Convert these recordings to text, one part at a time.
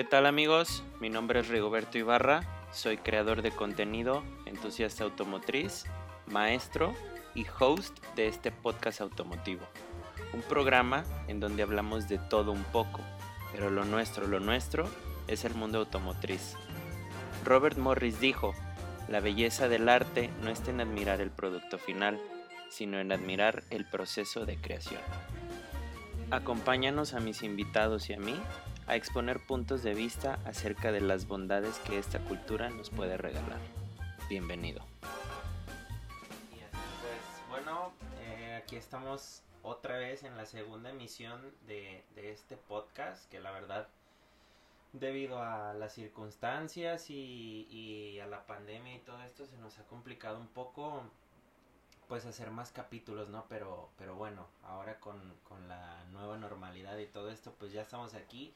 ¿Qué tal amigos? Mi nombre es Rigoberto Ibarra, soy creador de contenido, entusiasta automotriz, maestro y host de este podcast automotivo. Un programa en donde hablamos de todo un poco, pero lo nuestro, lo nuestro es el mundo automotriz. Robert Morris dijo, la belleza del arte no está en admirar el producto final, sino en admirar el proceso de creación. Acompáñanos a mis invitados y a mí a exponer puntos de vista acerca de las bondades que esta cultura nos puede regalar. Bienvenido. Pues bueno, eh, aquí estamos otra vez en la segunda emisión de, este podcast, que la verdad debido a las circunstancias y, y, a la pandemia y todo esto se nos ha complicado un poco pues hacer más capítulos, ¿no? Pero, pero bueno, ahora con, con la nueva normalidad y todo esto, pues ya estamos aquí.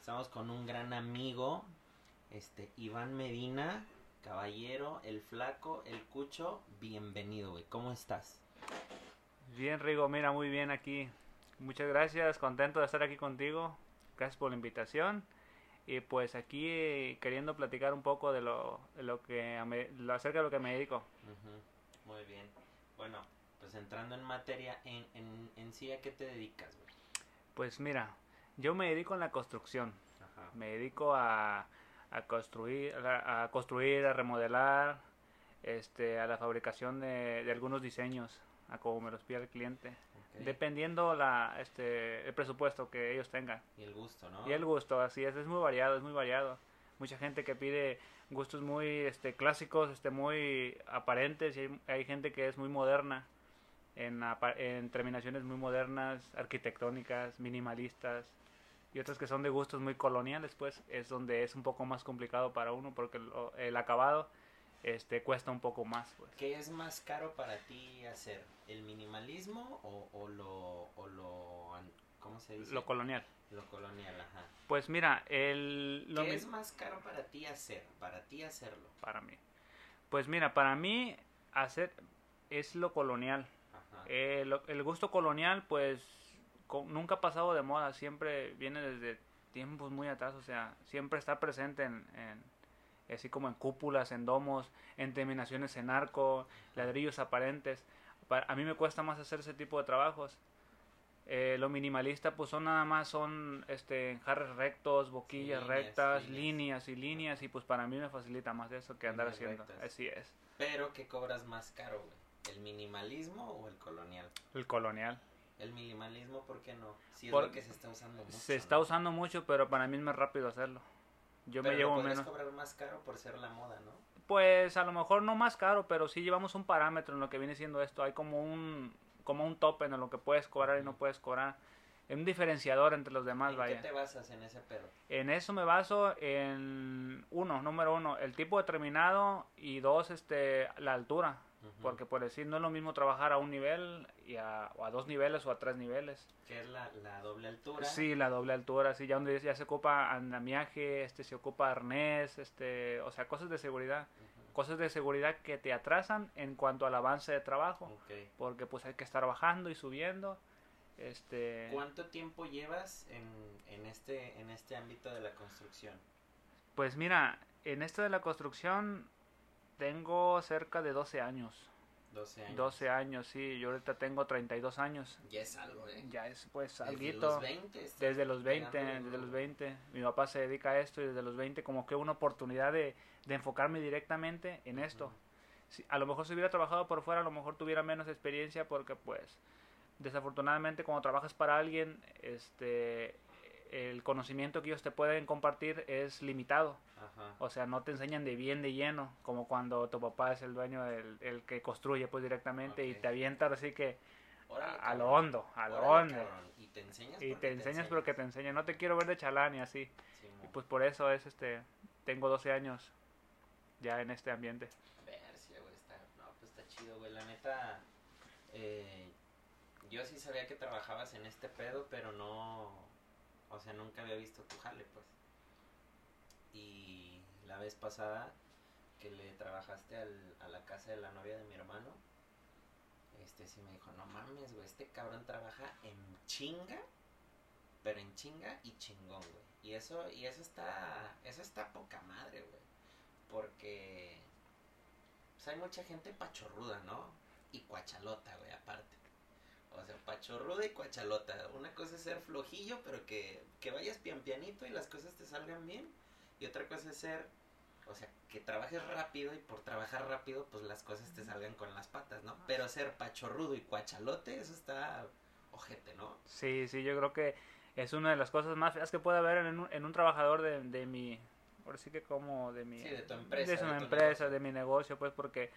Estamos con un gran amigo, este, Iván Medina, caballero, el flaco, el cucho, bienvenido, güey. ¿Cómo estás? Bien, Rigo, mira, muy bien aquí. Muchas gracias, contento de estar aquí contigo. Gracias por la invitación. Y pues aquí eh, queriendo platicar un poco de lo, de lo que me, lo acerca de lo que me dedico. Uh -huh. Muy bien. Bueno, pues entrando en materia, en, en, en sí, ¿a qué te dedicas, güey? Pues mira, yo me dedico a la construcción. Ajá. Me dedico a, a construir, a, a, construir, a remodelar, este, a la fabricación de, de algunos diseños, a como me los pide el cliente. Okay. Dependiendo la, este, el presupuesto que ellos tengan. Y el gusto, ¿no? Y el gusto, así es, es muy variado, es muy variado. Mucha gente que pide gustos muy este, clásicos, este, muy aparentes, y hay, hay gente que es muy moderna, en, en, terminaciones muy modernas, arquitectónicas, minimalistas, y otras que son de gustos muy coloniales, pues es donde es un poco más complicado para uno, porque lo, el acabado este cuesta un poco más. Pues. ¿Qué es más caro para ti hacer? ¿El minimalismo o, o, lo, o lo... ¿Cómo se dice? Lo colonial. Lo colonial, ajá. Pues mira, el... Lo ¿Qué es más caro para ti hacer? Para ti hacerlo. Para mí. Pues mira, para mí hacer es lo colonial. Ajá. Eh, lo, el gusto colonial pues con, nunca ha pasado de moda, siempre viene desde tiempos muy atrás, o sea, siempre está presente en, en así como en cúpulas, en domos, en terminaciones en arco, ladrillos aparentes. Para, a mí me cuesta más hacer ese tipo de trabajos. Eh, lo minimalista pues son nada más son este enjarres rectos, boquillas líneas, rectas, líneas. líneas. y líneas y pues para mí me facilita más eso que andar haciendo. Rectas. Así es. Pero ¿qué cobras más caro, güey? ¿El minimalismo o el colonial? El colonial. El minimalismo, ¿por qué no? Si es Por, lo que se está usando mucho. Se está ¿no? usando mucho, pero para mí es más rápido hacerlo. Yo pero me llevo menos. cobrar más caro por ser la moda, ¿no? Pues a lo mejor no más caro, pero sí llevamos un parámetro en lo que viene siendo esto. Hay como un como un tope en lo que puedes cobrar y no puedes cobrar. Es un diferenciador entre los demás, ¿En vaya. qué te basas en ese pedo? En eso me baso en uno, número uno, el tipo determinado y dos, este, la altura. Uh -huh. Porque por decir, no es lo mismo trabajar a un nivel y a, o a dos niveles o a tres niveles. ¿Qué es la, la, doble altura? Sí, la doble altura, sí, ya donde ya se ocupa andamiaje, este, se ocupa arnés, este, o sea, cosas de seguridad. Uh -huh. Cosas de seguridad que te atrasan en cuanto al avance de trabajo. Okay. Porque pues hay que estar bajando y subiendo. Este... ¿Cuánto tiempo llevas en, en, este, en este ámbito de la construcción? Pues mira, en esto de la construcción tengo cerca de 12 años. 12 años. 12 años, sí. Yo ahorita tengo 32 años. Ya es algo, ¿eh? Ya es pues desde alguito. Los 20, desde los 20, desde los 20. Mi papá se dedica a esto y desde los 20 como que una oportunidad de, de enfocarme directamente en esto. Uh -huh. a lo mejor si hubiera trabajado por fuera, a lo mejor tuviera menos experiencia porque pues desafortunadamente cuando trabajas para alguien, este el conocimiento que ellos te pueden compartir es limitado. Ajá. O sea, no te enseñan de bien de lleno, como cuando tu papá es el dueño, el, el que construye pues directamente okay. y te avienta así que Órale, a, lo hondo, a lo hondo. Cabrón. Y te enseñas, y te enseñas pero que te enseñan. No te quiero ver de chalán y así. Sí, y pues por eso es este, tengo 12 años ya en este ambiente. Versia, güey, está, no, pues está chido, güey. La neta, eh, yo sí sabía que trabajabas en este pedo, pero no, o sea, nunca había visto tu jale, pues. Y la vez pasada que le trabajaste al, a la casa de la novia de mi hermano, este sí me dijo, no mames, güey, este cabrón trabaja en chinga pero en chinga y chingón, güey. Y eso, y eso está, eso está poca madre, güey. Porque, pues hay mucha gente pachorruda, ¿no? Y cuachalota, güey, aparte. O sea, pachorruda y cuachalota. Una cosa es ser flojillo, pero que, que vayas pian pianito y las cosas te salgan bien. Y otra cosa es ser, o sea, que trabajes rápido y por trabajar rápido, pues las cosas te salgan con las patas, ¿no? Pero ser pachorrudo y cuachalote, eso está ojete, ¿no? Sí, sí, yo creo que es una de las cosas más feas que puede haber en un, en un trabajador de, de mi, ahora sí que como de mi... Sí, de tu empresa. De su de tu empresa, negocio. de mi negocio, pues porque,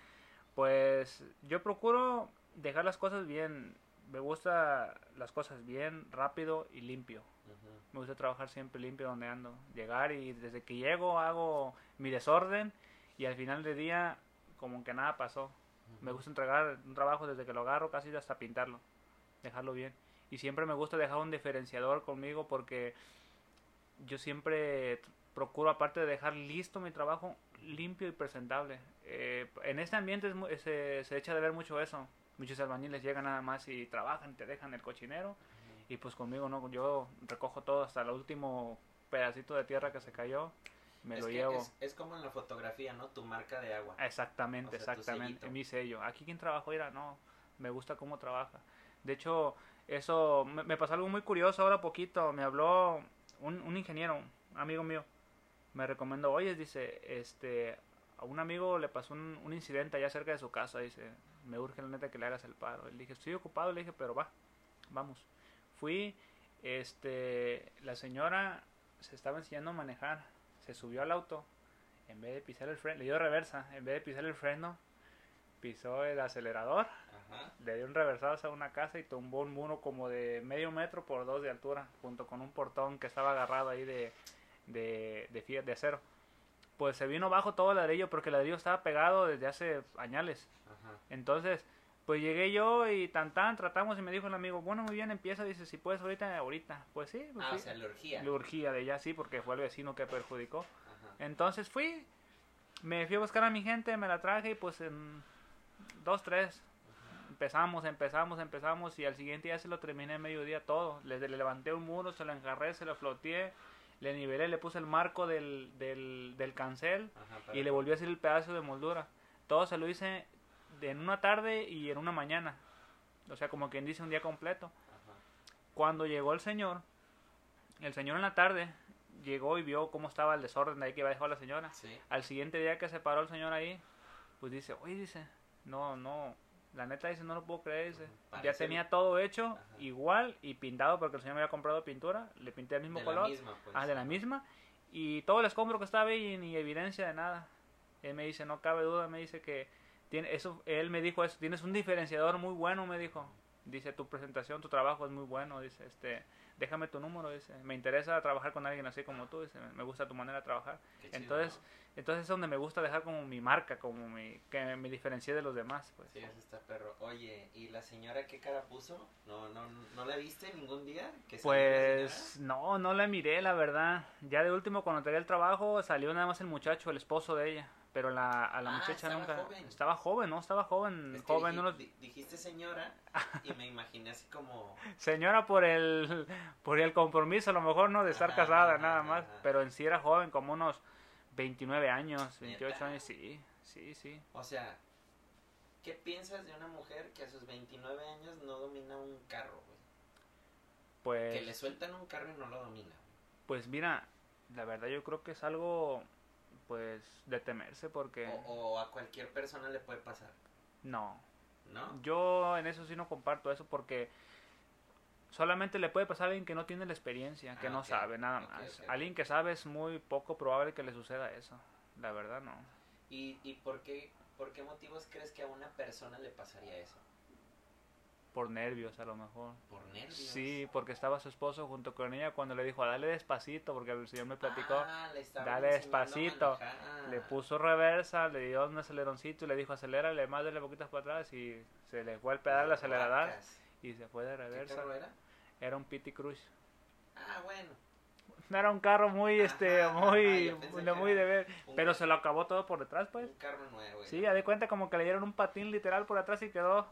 pues yo procuro dejar las cosas bien, me gusta las cosas bien, rápido y limpio. Ujú. Me gusta trabajar siempre limpio donde ando. Llegar y desde que llego hago mi desorden y al final del día como que nada pasó. Me gusta entregar un trabajo desde que lo agarro casi hasta pintarlo, dejarlo bien. Y siempre me gusta dejar un diferenciador conmigo porque yo siempre procuro, aparte de dejar listo mi trabajo, limpio y presentable. Eh, en este ambiente es se, se echa de ver mucho eso. Muchos albañiles llegan nada más y trabajan, te dejan el cochinero. Y pues conmigo no, yo recojo todo hasta el último pedacito de tierra que se cayó, me es lo llevo. Es, es como en la fotografía, ¿no? Tu marca de agua. Exactamente, O sea, exactamente. Mi sello. Aquí quien trabajó era, no, me gusta cómo trabaja. De hecho, eso me, me pasó algo muy curioso ahora poquito. Me habló un, un ingeniero, un amigo mío. Me recomendó, oye, dice, este, a un amigo le pasó un, un incidente allá cerca de su casa. Dice, me urge la neta que le hagas el paro. Le dije, estoy ocupado. Le dije, pero va, vamos. Fui, este, la señora se estaba enseñando a manejar. Se subió al auto en vez de pisar el freno, le dio reversa, en vez de pisar el freno, pisó el acelerador, Ajá. le dio un reversazo a una casa y tumbó un muro como de medio metro por dos de altura, junto con un portón que estaba agarrado ahí de, de, de, de acero. Pues se vino bajo todo el ladrillo porque el ladrillo estaba pegado desde hace añales. Ajá. Entonces, pues llegué yo y tan tan tratamos y me dijo el amigo, bueno, muy bien, empieza, dice, si puedes ahorita, ahorita. Pues sí, pues Ah, o sea, la urgía. Urgía de ella, sí, porque fue el vecino que perjudicó. Ajá. Entonces fui, me fui a buscar a mi gente, me la traje y pues en dos, tres, empezamos, empezamos, empezamos y al siguiente día se lo terminé a mediodía todo. Le, le levanté un muro, se lo enjarré, se lo floteé, le nivelé, le puse el marco del, del, del cancel Ajá, y le volví a hacer el pedazo de moldura. Todo se lo hice en una tarde y en una mañana. O sea, como quien dice un día completo. Ajá. Cuando llegó el señor, el señor en la tarde llegó y vio cómo estaba el desorden de ahí que había dejado la señora. Sí. Al siguiente día que se paró el señor ahí, pues dice, oye, dice, no, no, la neta dice, no lo puedo creer, dice. Ujú. Ya Parece- tenía todo hecho, Ajá. igual y pintado porque el señor me había comprado pintura, le pinté el mismo de color, la misma, pues. ah, de la misma, y todo el escombro que estaba ahí, ni evidencia de nada. Él me dice, no cabe duda, me dice que tiene eso, él me dijo eso, tienes un diferenciador muy bueno, me dijo. Dice, tu presentación, tu trabajo es muy bueno, dice, este, déjame tu número, dice, me interesa trabajar con alguien así como tú, dice, me gusta tu manera de trabajar. Qué chido, Entonces, ¿no? entonces es donde me gusta dejar como mi marca, como mi, que me diferencie de los demás, pues. Sí, eso está perro. Oye, ¿y la señora qué cara puso? ¿No, no, no la viste ningún día? ¿Que salió la Pues no, no la miré, la verdad. Ya de último, cuando entregué el trabajo, salió nada más el muchacho, el esposo de ella. Pero la, a la Ah, muchacha estaba nunca. joven. Estaba joven, ¿no? Estaba joven. señora? Es que joven, dij- unos- di- dijiste señora y me imaginé así como... Señora por el, por el compromiso, a lo mejor, ¿no? De estar Ajá, casada, ajá, nada más. Pero en sí era joven, como unos 29 años, 28 ¿Neta? años, sí. Sí, sí. O sea, ¿qué piensas de una mujer que a sus 29 años no domina un carro, güey? Pues. Que le sueltan un carro y no lo domina. Pues mira, la verdad yo creo que es algo, pues, de temerse porque... O, o a cualquier persona le puede pasar, No, ¿no? yo en eso sí no comparto eso porque solamente le puede pasar a alguien que no tiene la experiencia, que Ah, no ok, sabe nada ok, más. ok, ok. Alguien que sabe es muy poco probable que le suceda eso. La verdad no. ¿Y, y por, qué, por qué motivos crees que a una persona le pasaría eso? Por nervios a lo mejor. ¿Por nervios? Sí, porque estaba su esposo junto con ella cuando le dijo, dale despacito, porque el señor me platicó. Ah, Dale despacito. manejar. Le puso reversa, le dio un aceleroncito y le dijo, acelérale más, dale poquitas para atrás y se le fue el pedal al acelerador y se fue de ¿Qué reversa. carro era? Era un PT Cruz. Ah, bueno. No era un carro muy, este, Ajá, muy, que muy de ver, pero se lo acabó todo por detrás, pues. Un carro nuevo. Sí, ya de cuenta como que le dieron un patín literal por atrás y quedó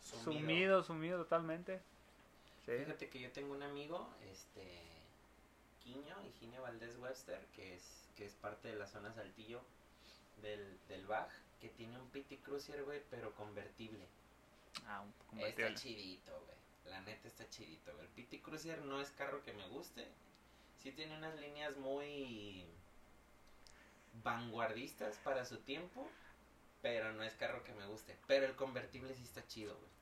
Sumido. sumido, sumido totalmente. Fíjate que yo tengo un amigo, este, Quiño, Higinio Valdés Webster, que es, que es parte de la zona Saltillo del, del Baj, que tiene un PT Cruiser, güey, pero convertible. Ah, un convertible. Está chidito, güey. La neta está chidito, güey. El PT Cruiser no es carro que me guste. Sí tiene unas líneas muy vanguardistas para su tiempo, pero no es carro que me guste. Pero el convertible sí está chido, güey.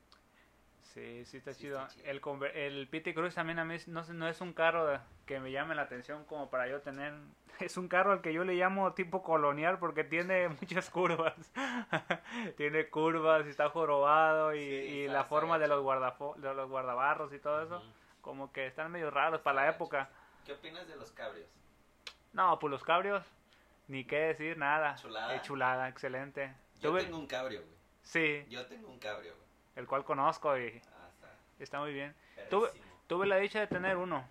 Sí, sí está, chido. El, el PT Cruiser también a mí no, no es un carro que me llame la atención como para yo tener... Es un carro al que yo le llamo tipo colonial porque tiene muchas curvas. tiene curvas y está jorobado y, la forma de los, de los guardabarros y todo eso. Como que están medio raros para la época. ¿Qué opinas de los cabrios? No, pues los cabrios ni qué decir, nada. Chulada. Eh, chulada, excelente. Yo tengo un cabrio, güey. Sí. Yo tengo un cabrio, güey. El cual conozco y ah, está. muy bien. Tuve, tuve, la dicha de tener uno.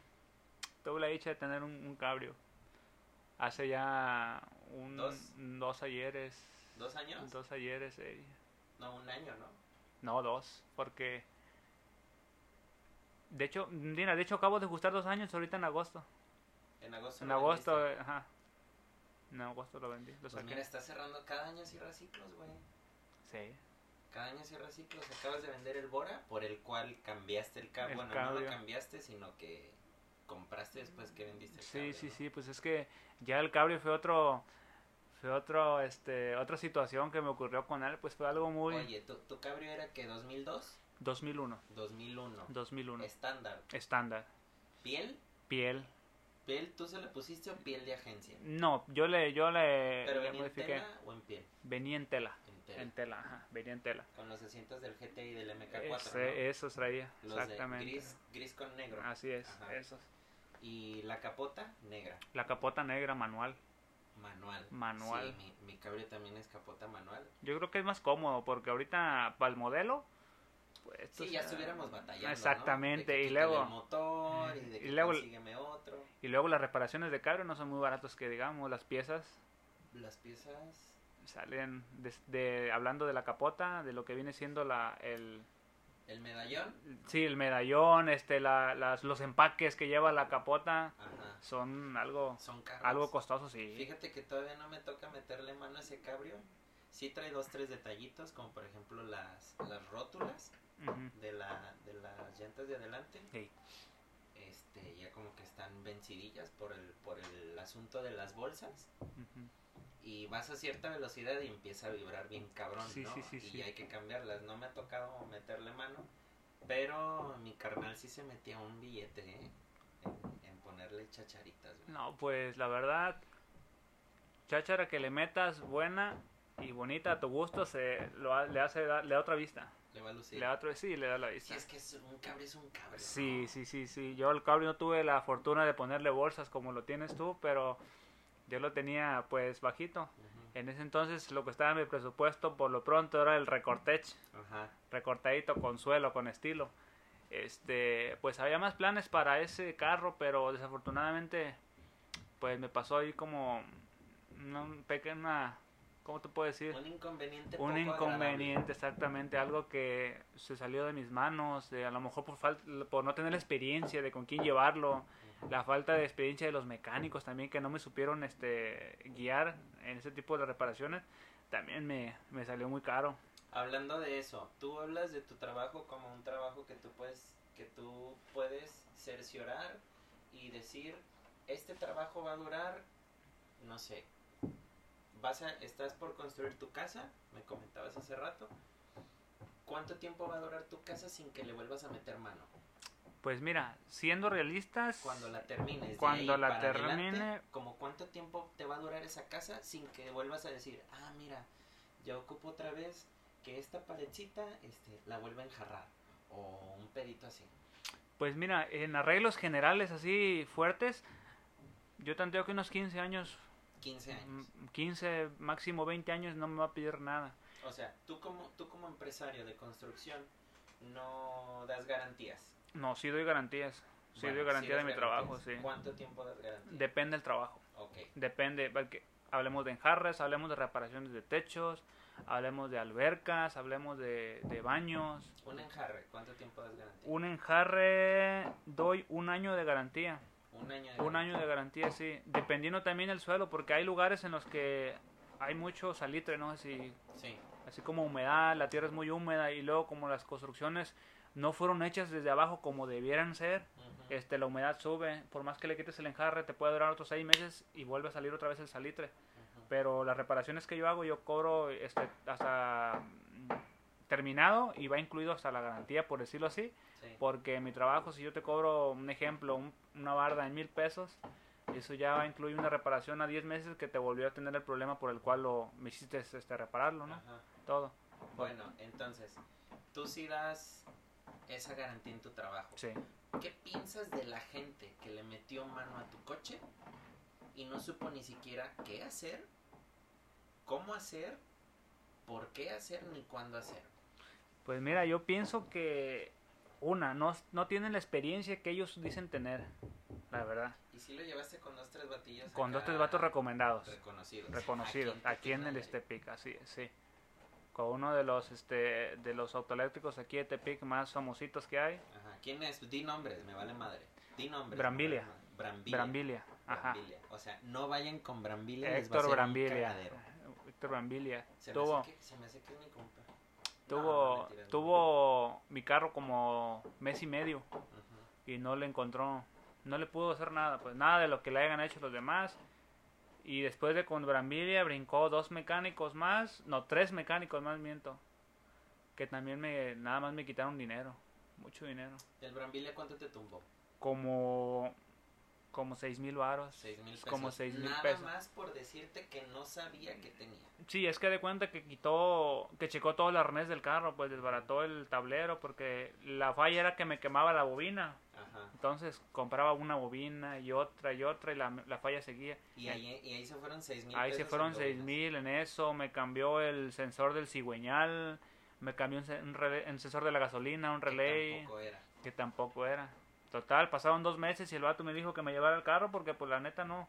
Tuve la dicha de tener un, cabrio. Hace ya un, ¿Dos? ayeres. ¿Dos años? Dos ayeres, eh. No, un año, ¿no? No, dos, porque... De hecho, Dina, de hecho acabo de ajustar dos años ahorita en agosto. En agosto. En agosto, ajá. No, agosto lo vendí. pues mira, está cerrando cada año cierra ciclos, güey. Sí. Cada año cierra ciclos. Acabas de vender el Bora, por el cual cambiaste el cabo. Bueno, no lo cambiaste, sino que compraste después que vendiste el Sí, sí, sí. Pues es que ya el cabrio fue otro fue otro este otra situación que me ocurrió con él pues fue algo muy oye tu, tu cabrio era que 2002 2001 2001 2001 estándar estándar piel piel ¿Piel tú se le pusiste o piel de agencia? No, yo le, yo le, ¿Pero venía en tela o en piel? Venía en tela. En tela. ajá, venía en tela. Con los asientos del GT y del MK4, Ese, ¿no? Esos traía, exactamente. gris, gris con negro. Así es, esos. ¿Y la capota? Negra. La capota negra, manual. Manual. Manual. Sí, mi, mi cabrio también es capota manual. Yo creo que es más cómodo porque ahorita para el modelo pues, sí, ya estuviéramos batallando. Exactamente, y luego. motor, y, de que y luego, otro. Y luego las reparaciones de cabrio no son muy baratos que digamos, las piezas. Las piezas. Salen de, hablando de la capota, de lo que viene siendo la, el. ¿El medallón? Sí, el medallón, este, la, las, los empaques que lleva la capota son algo, son algo costosos, sí. Fíjate que todavía no me toca meterle mano a ese cabrio. Sí trae dos, tres detallitos, como por ejemplo las, las rótulas de, la, de las llantas de adelante. Este, ya como que están vencidillas por el, por el asunto de las bolsas. Y vas a cierta velocidad y empieza a vibrar bien cabrón, ¿no? y hay que cambiarlas. No me ha tocado meterle mano, pero mi carnal sí se metía un billete, ¿eh? en, ponerle chacharitas. No, pues la verdad, cháchara que le metas buena y bonita a tu gusto, se lo, le hace le da otra vista. Le va a lucir. Le da otro, sí, le da la vista. Sí, es que es un cabre es un cabre. Sí, sí, sí, sí. Yo al cabre no tuve la fortuna de ponerle bolsas como lo tienes tú, pero yo lo tenía pues bajito. En ese entonces lo que estaba en mi presupuesto por lo pronto era el recortech. Ajá. Recortadito con suelo, con estilo. Este, pues había más planes para ese carro, pero desafortunadamente pues me pasó ahí como una pequeña ¿cómo te puedo decir? Un inconveniente. Un inconveniente, exactamente, algo que se salió de mis manos, de, a lo mejor por, falta, por no tener la experiencia de con quién llevarlo, la falta de experiencia de los mecánicos también que no me supieron este guiar en ese tipo de reparaciones, también me, me salió muy caro. Hablando de eso, tú hablas de tu trabajo como un trabajo que tú puedes, que tú puedes cerciorar y decir, este trabajo va a durar, no sé, vas estás por construir tu casa, me comentabas hace rato. ¿Cuánto tiempo va a durar tu casa sin que le vuelvas a meter mano? Pues mira, siendo realistas, cuando la termines, cuando la termine, como cuánto tiempo te va a durar esa casa sin que vuelvas a decir, ah, mira, ya ocupo otra vez que esta paredcita, este, la vuelva a enjarrar o un pedito así. Pues mira, en arreglos generales así fuertes, yo tanteo que unos 15 años 15 años. 15, máximo 20 años no me va a pedir nada. O sea, tú como, tú como empresario de construcción no das garantías. No, sí doy garantías. Sí, doy garantía de mi trabajo, sí. ¿Cuánto tiempo das garantía? Depende del trabajo. Ok. Depende, porque hablemos de enjarres, hablemos de reparaciones de techos, hablemos de albercas, hablemos de, de baños. Un enjarre, ¿cuánto tiempo das garantía? Un enjarre doy un año de garantía. Un año de Un garantía. año de garantía, sí. Dependiendo también del suelo, porque hay lugares en los que hay mucho salitre, ¿no? Así, Sí. así como humedad, la tierra es muy húmeda y luego como las construcciones no fueron hechas desde abajo como debieran ser, este, la humedad sube. Por más que le quites el enjarre, te puede durar otros seis meses y vuelve a salir otra vez el salitre. Pero las reparaciones que yo hago, yo cobro este, hasta terminado y va incluido hasta la garantía, por decirlo así. Sí. Porque mi trabajo, si yo te cobro un ejemplo, un- una barda en mil pesos, eso ya va a incluir una reparación a 10 meses que te volvió a tener el problema por el cual lo, me hiciste este, repararlo, ¿no? Ajá. Todo. Bueno, entonces, tú sí das esa garantía en tu trabajo. Sí. ¿Qué piensas de la gente que le metió mano a tu coche y no supo ni siquiera qué hacer, cómo hacer, por qué hacer ni cuándo hacer? Pues mira, yo pienso que una, no, no tienen la experiencia que ellos dicen tener, la verdad. Y si lo llevaste con dos, tres batillos. Con dos, tres vatos recomendados. reconocidos. reconocidos aquí en el Tepic, Estepic, así es, sí. Con uno de los este de los autoeléctricos aquí de Tepic más famositos que hay, Ajá. ¿Quién es? Di nombres, me vale madre. Di nombres. Brambilia. Brambilia. Brambilia, ajá. Brambilia. O sea, no vayan con Brambilia. les va a Héctor un Brambilia. cagadero. Héctor Brambilia. Se me, Tuvo hace que, se me hace que es mi compa. No, tuvo no. tuvo mi carro como mes y medio y no le encontró, no le pudo hacer nada, pues nada de lo que le hayan hecho los demás. Y después de con Brambilia brincó dos mecánicos más, no, tres mecánicos más, miento. Que también me, nada más me quitaron dinero, mucho dinero. ¿El Brambilia cuánto te tumbó? como como seis mil varos Seis mil pesos. como seis mil Nada pesos más por decirte que no sabía que tenía. sí es que de cuenta que quitó que checó todo el arnés del carro pues desbarató el tablero porque la falla era que me quemaba la bobina Ajá. entonces compraba una bobina y otra y otra y la, la falla seguía Y ahí, y ahí se fueron seis mil ahí se fueron seis mil en eso me cambió el sensor del cigüeñal me cambió un, se- un relé- un sensor de la gasolina un Que relay tampoco era. que tampoco era. Total, pasaron dos meses y el vato me dijo que me llevara el carro porque pues la neta no.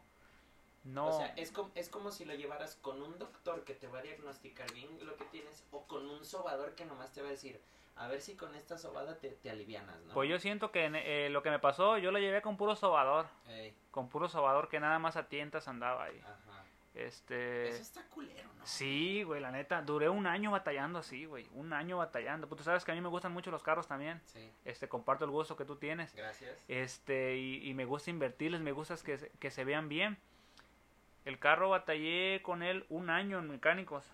No. O sea, es como, es como si lo llevaras con un doctor que te va a diagnosticar bien lo que tienes o con un sobador que nomás te va a decir, a ver si con esta sobada te, te alivianas, ¿no? Pues yo siento que eh, lo que me pasó, yo lo llevé con puro sobador. Ey, Con puro sobador que nada más a tientas andaba ahí. ajá. Este. Eso está culero, ¿no? Sí, güey, la neta. Duré un año batallando así, güey. Un año batallando. Pues tú sabes que a mí me gustan mucho los carros también. Sí, Este, comparto el gusto que tú tienes. gracias. Este, y, y me gusta invertirles, me gusta que, se- que se vean bien. El carro batallé con él un año en mecánicos,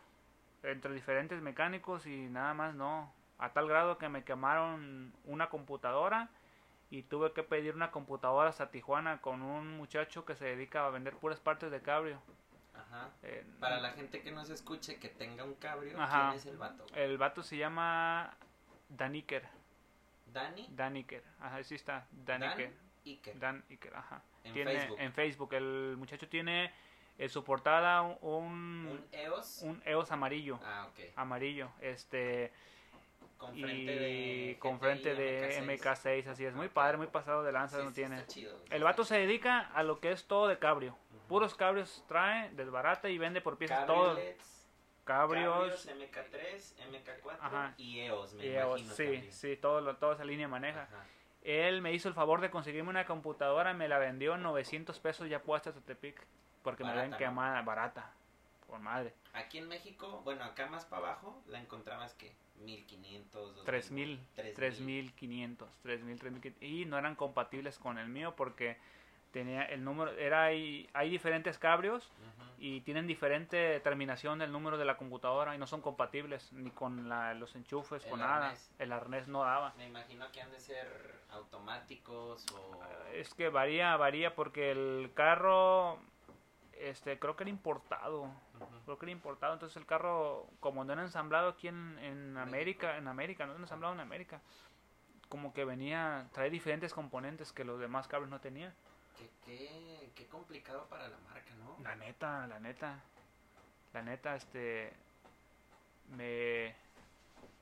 entre diferentes mecánicos y nada más no. A tal grado que me quemaron una computadora y tuve que pedir una computadora hasta Tijuana con un muchacho que se dedica a vender puras partes de cabrio. Ajá. Eh, Para la gente que nos escuche que tenga un cabrio, Ajá. ¿quién es el vato? El vato se llama Daniker. Dani Daniker. Ajá, sí está. Dan Daniker. Iker. Dan Iker, ajá. En tiene Facebook. en Facebook. El muchacho tiene en su portada un, un, EOS. un EOS amarillo. Ah, ok. Amarillo. Este. Con Y frente de con frente de MK6. MK6, así es. Muy Ok. padre, muy pasado de lanza Sí, no sí, tiene. chido, güey. El vato se dedica a lo que es todo de cabrio. Puros cabrios trae, desbarata y vende por piezas todo. Cabrios. cabrios, MK3, MK4 Ajá. y EOS, me EOS, imagino sí, también. sí, todo, toda esa línea maneja. Ajá. Él me hizo el favor de conseguirme una computadora, me la vendió en 900 pesos ya puesta a Tepic. Porque me la Barata, habían ¿no? quemada, barata. Por madre. Aquí en México, bueno, acá más para abajo, la encontrabas que 1500, 2000, 3000, 3000. 3500, 3000, 3500. Y no eran compatibles con el mío porque tenía el número, era hay, hay diferentes cabrios y tienen diferente terminación del número de la computadora y no son compatibles ni con la- los enchufes, El con nada. El arnés no daba. Me imagino que han de ser automáticos o... Es que varía, varía porque el carro, este, creo que era importado. Creo que era importado, entonces el carro, como no era ensamblado aquí en, en América, en América, no era ensamblado en América, como que venía, trae diferentes componentes que los demás carros no tenían. Qué, qué, qué complicado para la marca, ¿no? La neta, la neta, la neta, este, me,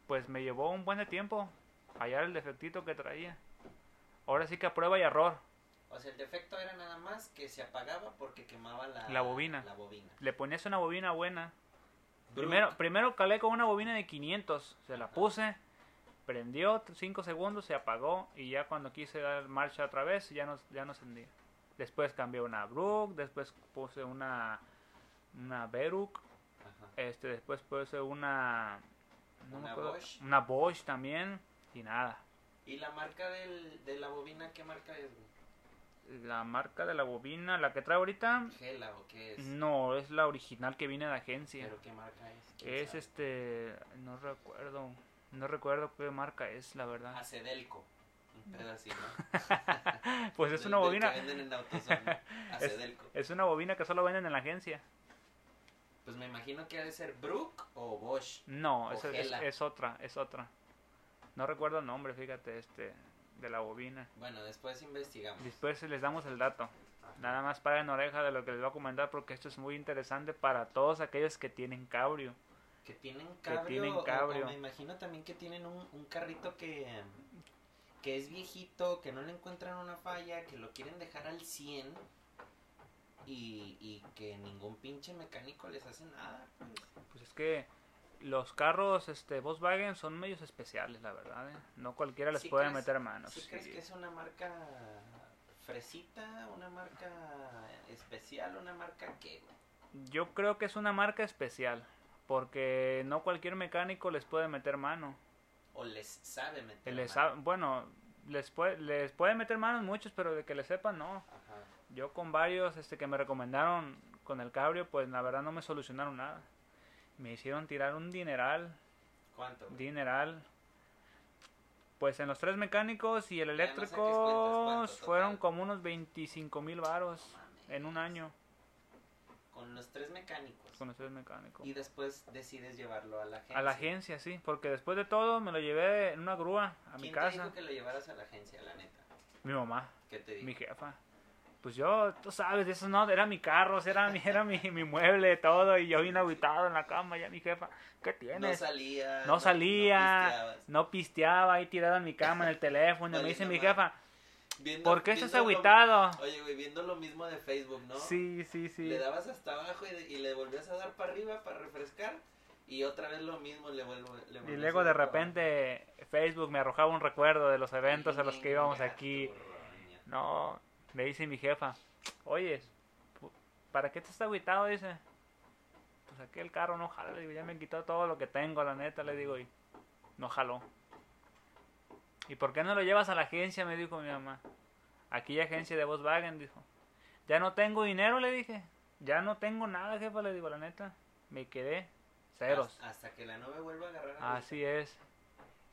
pues me llevó un buen de tiempo hallar el defectito que traía. Ahora sí que a prueba y error. O sea, el defecto era nada más que se apagaba porque quemaba la, La bobina. La bobina. Le ponías una bobina buena. Primero, primero calé con una bobina de 500. Se la puse, prendió 5 segundos, se apagó y ya cuando quise dar marcha otra vez ya no, ya no encendía. Después cambié una Brook, después puse una una Beruk, Ajá. este después puse una no Una acuerdo, Bosch. una Bosch también y nada. ¿Y la marca del, de la bobina qué marca es? La marca de la bobina, la que trae ahorita, ¿Gela o qué es? no, es la original que viene de agencia. ¿Pero qué marca es? ¿Quién Es sabe? este, no recuerdo, no recuerdo qué marca es, la verdad. Acedelco. Así, ¿no? Pues es una bobina, Que venden en AutoZone. Acedelco. es una bobina que solo venden en la agencia. Pues me imagino que ha de ser Brook o Bosch. No, O es, es, otra, es otra. No recuerdo el nombre, fíjate, este, de la bobina. Bueno, después investigamos. Después les damos el dato. Ajá. Nada más paguen oreja de lo que les voy a comentar porque esto es muy interesante para todos aquellos que tienen cabrio. Que tienen cabrio. tienen o- o cabrio. me imagino también que tienen un, un carrito que, que es viejito, que no le encuentran una falla, que lo quieren dejar al 100 y, y que ningún pinche mecánico les hace nada. pues. Pues es que los carros este Volkswagen son medios especiales, la verdad. ¿eh? No cualquiera les ¿Sí puede crees- meter manos. ¿Sí crees que es una marca fresita, una marca especial, una marca que... Yo creo que es una marca especial porque no cualquier mecánico les puede meter mano. O les sabe meter Les mano? bueno, les puede, les puede meter manos muchos, pero de que le sepan, no. Ajá. Yo con varios este, que me recomendaron con el cabrio, pues la verdad no me solucionaron nada. Me hicieron tirar un dineral, ¿Cuánto? güey? dineral. Pues en los tres mecánicos y el no eléctrico ¿cuánto fueron como unos 25 mil varos en un año Con los tres mecánicos. con los tres mecánicos. Y después decides llevarlo a la agencia. A la agencia, sí, porque después de todo me lo llevé en una grúa a mi ¿Quién te casa. dijo que lo llevaras a la agencia, la neta? Mi mamá, ¿Qué te dijo? mi jefa. Pues yo, tú sabes, eso no, era mi carro, era mi, era mi, mi mueble, todo, y yo vine aguitado en la cama, ya mi jefa, ¿qué No tienes? salía. No salía, pisteabas. no pisteaba ahí tirado en mi cama en el teléfono. y me dice mi jefa, Viendo- ¿por qué estás viendo lo-? Oye, güey, viendo lo mismo de Facebook, ¿no? Sí, sí, sí. Le dabas hasta abajo y, y le volvías a dar para arriba para refrescar. Y otra vez lo mismo, le vuelvo. Le Y luego de para abajo. repente Facebook me arrojaba un recuerdo de los eventos a los que íbamos Venga, aquí. turroña. No, me dice mi jefa, oye, ¿para qué te estás agüitado? Dice, pues aquí el carro no jala, le digo, ya me quitó todo lo que tengo, la neta, le digo, y no jaló. ¿Y por qué no lo llevas a la agencia? Me dijo mi mamá. Aquí hay agencia de Volkswagen, dijo. Ya no tengo dinero, le dije. Ya no tengo nada, jefa, le digo, la neta. Me quedé ceros. Hasta, que la nube vuelva a agarrar. a Así es.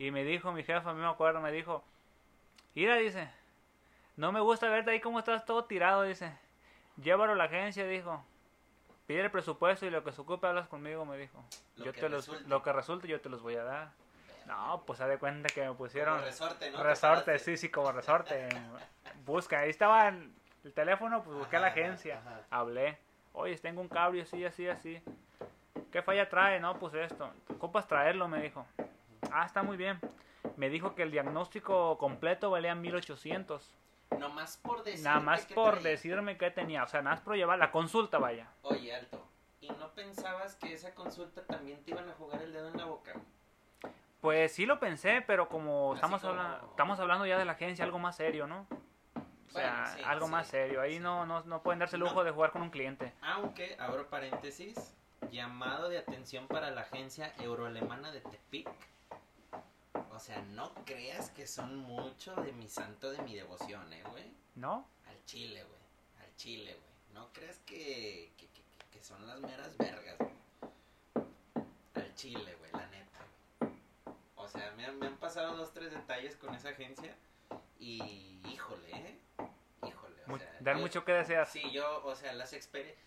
Y me dijo mi jefa, a mí me acuerdo, me dijo, mira, dice, no me gusta verte ahí como estás todo tirado, dice, llévalo a la agencia, dijo, pide el presupuesto y lo que se ocupe hablas conmigo, me dijo. Lo yo que te los, lo que resulte yo te los voy a dar. No, pues haz de cuenta que me Como pusieron resorte, ¿no? resorte, Te sí, sí, como resorte. Busca, ahí estaba el, el teléfono, pues busqué a la agencia, ajá. hablé, oye, tengo un cable así, así, así. ¿Qué falla trae? No, pues esto. Ocupas traerlo, me dijo. Ah, está muy bien. Me dijo que el diagnóstico completo valía 1800. Nomás por decir. Nada más por decirme qué tenía. O sea, nada más por llevar la consulta, vaya. Oye, alto. ¿Y no pensabas que esa consulta también te iban a jugar el dedo en la boca? Pues sí lo pensé, pero como Así estamos, como- hablando, estamos hablando ya de la agencia, algo más serio, ¿no? O sea, Bueno, sí, algo sí, más serio. Ahí no, no, no pueden darse el No. lujo de jugar con un cliente. Aunque, abro paréntesis, llamado de atención para la agencia euroalemana de Tepic. O sea, no creas que son mucho de mi santo de mi devoción, eh, güey. ¿No? Al chile, güey. Al chile, güey. No creas que, que, que- que son las meras vergas, güey. Al chile, güey, la neta. güey. O sea, me han, me han pasado dos, tres detalles con esa agencia. Y, híjole, ¿eh? Híjole, o Mu- sea. dar yo- mucho que desear. Sí, yo, o sea, las experiencias.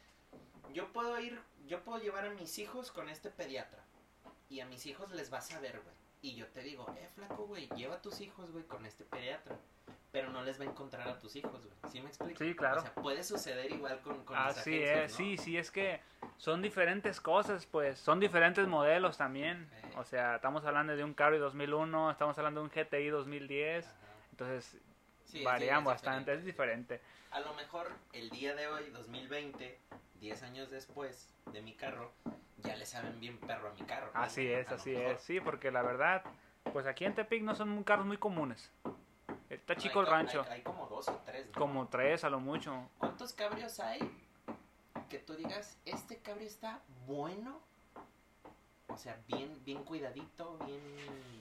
Yo puedo ir, yo puedo llevar a mis hijos con este pediatra. Y a mis hijos les vas a ver, güey. Y yo te digo, eh, flaco, güey, lleva a tus hijos, güey, con este pediatra. Pero no les va a encontrar a tus hijos, güey. ¿Sí me explico? Sí, claro. O sea, puede suceder igual con, con las Así agencias, es, ¿no? sí, sí, es que son diferentes cosas, pues, son diferentes modelos también. O sea, estamos hablando de un Camry 2001, estamos hablando de un GTI 2010, Ajá. entonces variamos bastante, es diferente. A lo mejor el día de hoy, 2020, 10 años después de mi carro, ya le saben bien perro a mi carro. Así es, así es, sí, porque la verdad, pues aquí en Tepic no son carros muy comunes. Está chico el rancho. Hay, como dos o tres, Como tres a lo mucho. ¿Cuántos cabrios hay que tú digas, este cabrio está bueno? O sea, bien, bien cuidadito, bien,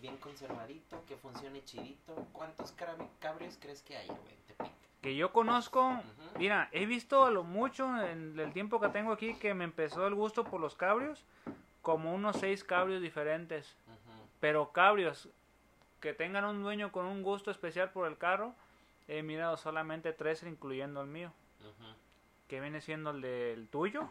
bien conservadito, que funcione chidito. ¿Cuántos cabrios crees que hay, güey, Que yo conozco, mira, he visto a lo mucho en el tiempo que tengo aquí que me empezó el gusto por los cabrios, como unos seis cabrios diferentes. Pero cabrios que tengan un dueño con un gusto especial por el carro, he mirado solamente tres, incluyendo el mío. Que viene siendo el del tuyo,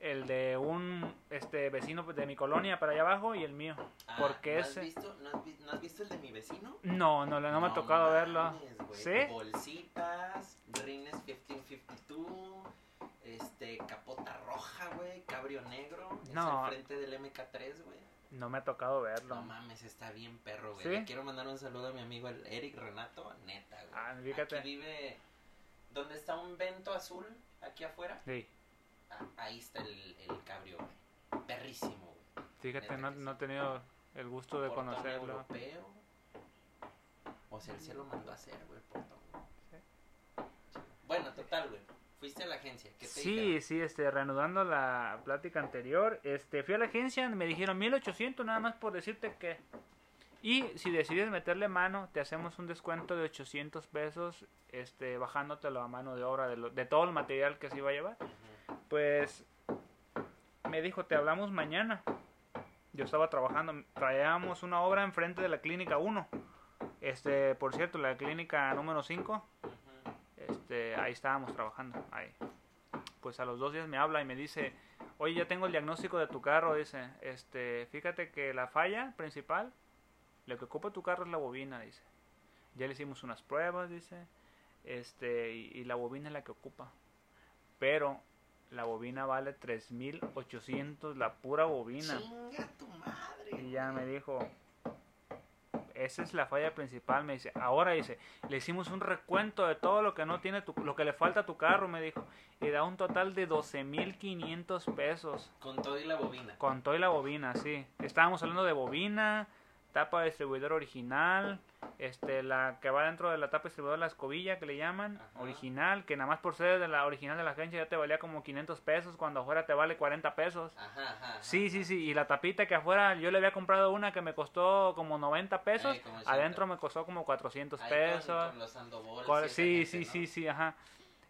el de un este vecino de mi colonia para allá abajo y el mío. Ah, porque ¿no ese... Has visto, ¿no, has visto el de mi vecino? No, no, no, me ha tocado verlo. ¿Sí? Bolsitas, rines 1552, este, capota roja, güey, cabrio negro. No. Es el frente del MK3, güey. No me ha tocado verlo. No mames, está bien perro, güey. Le quiero mandar un saludo a mi amigo el Eric Renato, neta, güey. Ah, fíjate. Aquí vive donde está un vento azul, aquí afuera. Sí ahí está el, el cabrio, Perrísimo, Fíjate, no, no he tenido el gusto de conocerlo. europeo. O sea, él se lo mandó a hacer, güey, Bueno, total, güey. Fuiste a la agencia. ¿Qué te sí, sí, este, reanudando la plática anterior, este, fui a la agencia, me dijeron 1800 nada más por decirte que... Y si decides meterle mano, te hacemos un descuento de 800 pesos, este, bajándotelo a mano de obra de, de todo el material que se iba a llevar pues me dijo, te hablamos mañana. Yo estaba trabajando, traíamos una obra enfrente de la clínica 1. Este, por cierto, la clínica número 5. Este, ahí estábamos trabajando, ahí. Pues a los dos días me habla y me dice, oye, ya tengo el diagnóstico de tu carro, dice, este, fíjate que la falla principal, lo que ocupa tu carro es la bobina, dice. Ya le hicimos unas pruebas, dice, este, y, y la bobina es la que ocupa. Pero la bobina vale 3800, la pura bobina. Chinga tu madre. Y ya me dijo, esa es la falla principal, me dice. Ahora dice, le hicimos un recuento de todo lo que no tiene tu, lo que le falta a tu carro, me dijo. Y da un total de 12.500 pesos. Con todo y la bobina. Con todo y la bobina, sí. Estábamos hablando de bobina, tapa de distribuidor original, este la que va dentro de la tapa distribuidora la escobilla que le llaman original que nada más por ser de la original de la agencia ya te valía como 500 pesos cuando afuera te vale 40 pesos. Ajá, sí sí sí y la tapita que afuera yo le había comprado una que me costó como 90 pesos adentro me costó como 400 pesos. sí sí sí sí ajá.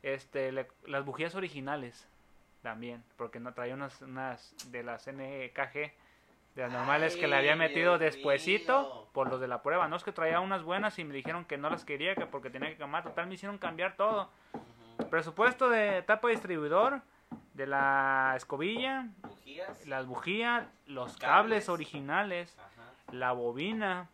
Este las bujías originales también porque no traía unas unas de las NKG de las normales que le había metido despuesito por los de la prueba. No es que traía unas buenas y me dijeron que no las quería que porque tenía que cambiar. Total, me hicieron cambiar todo. Presupuesto de tapa distribuidor, de la escobilla, las bujías, los cables, originales, la bobina,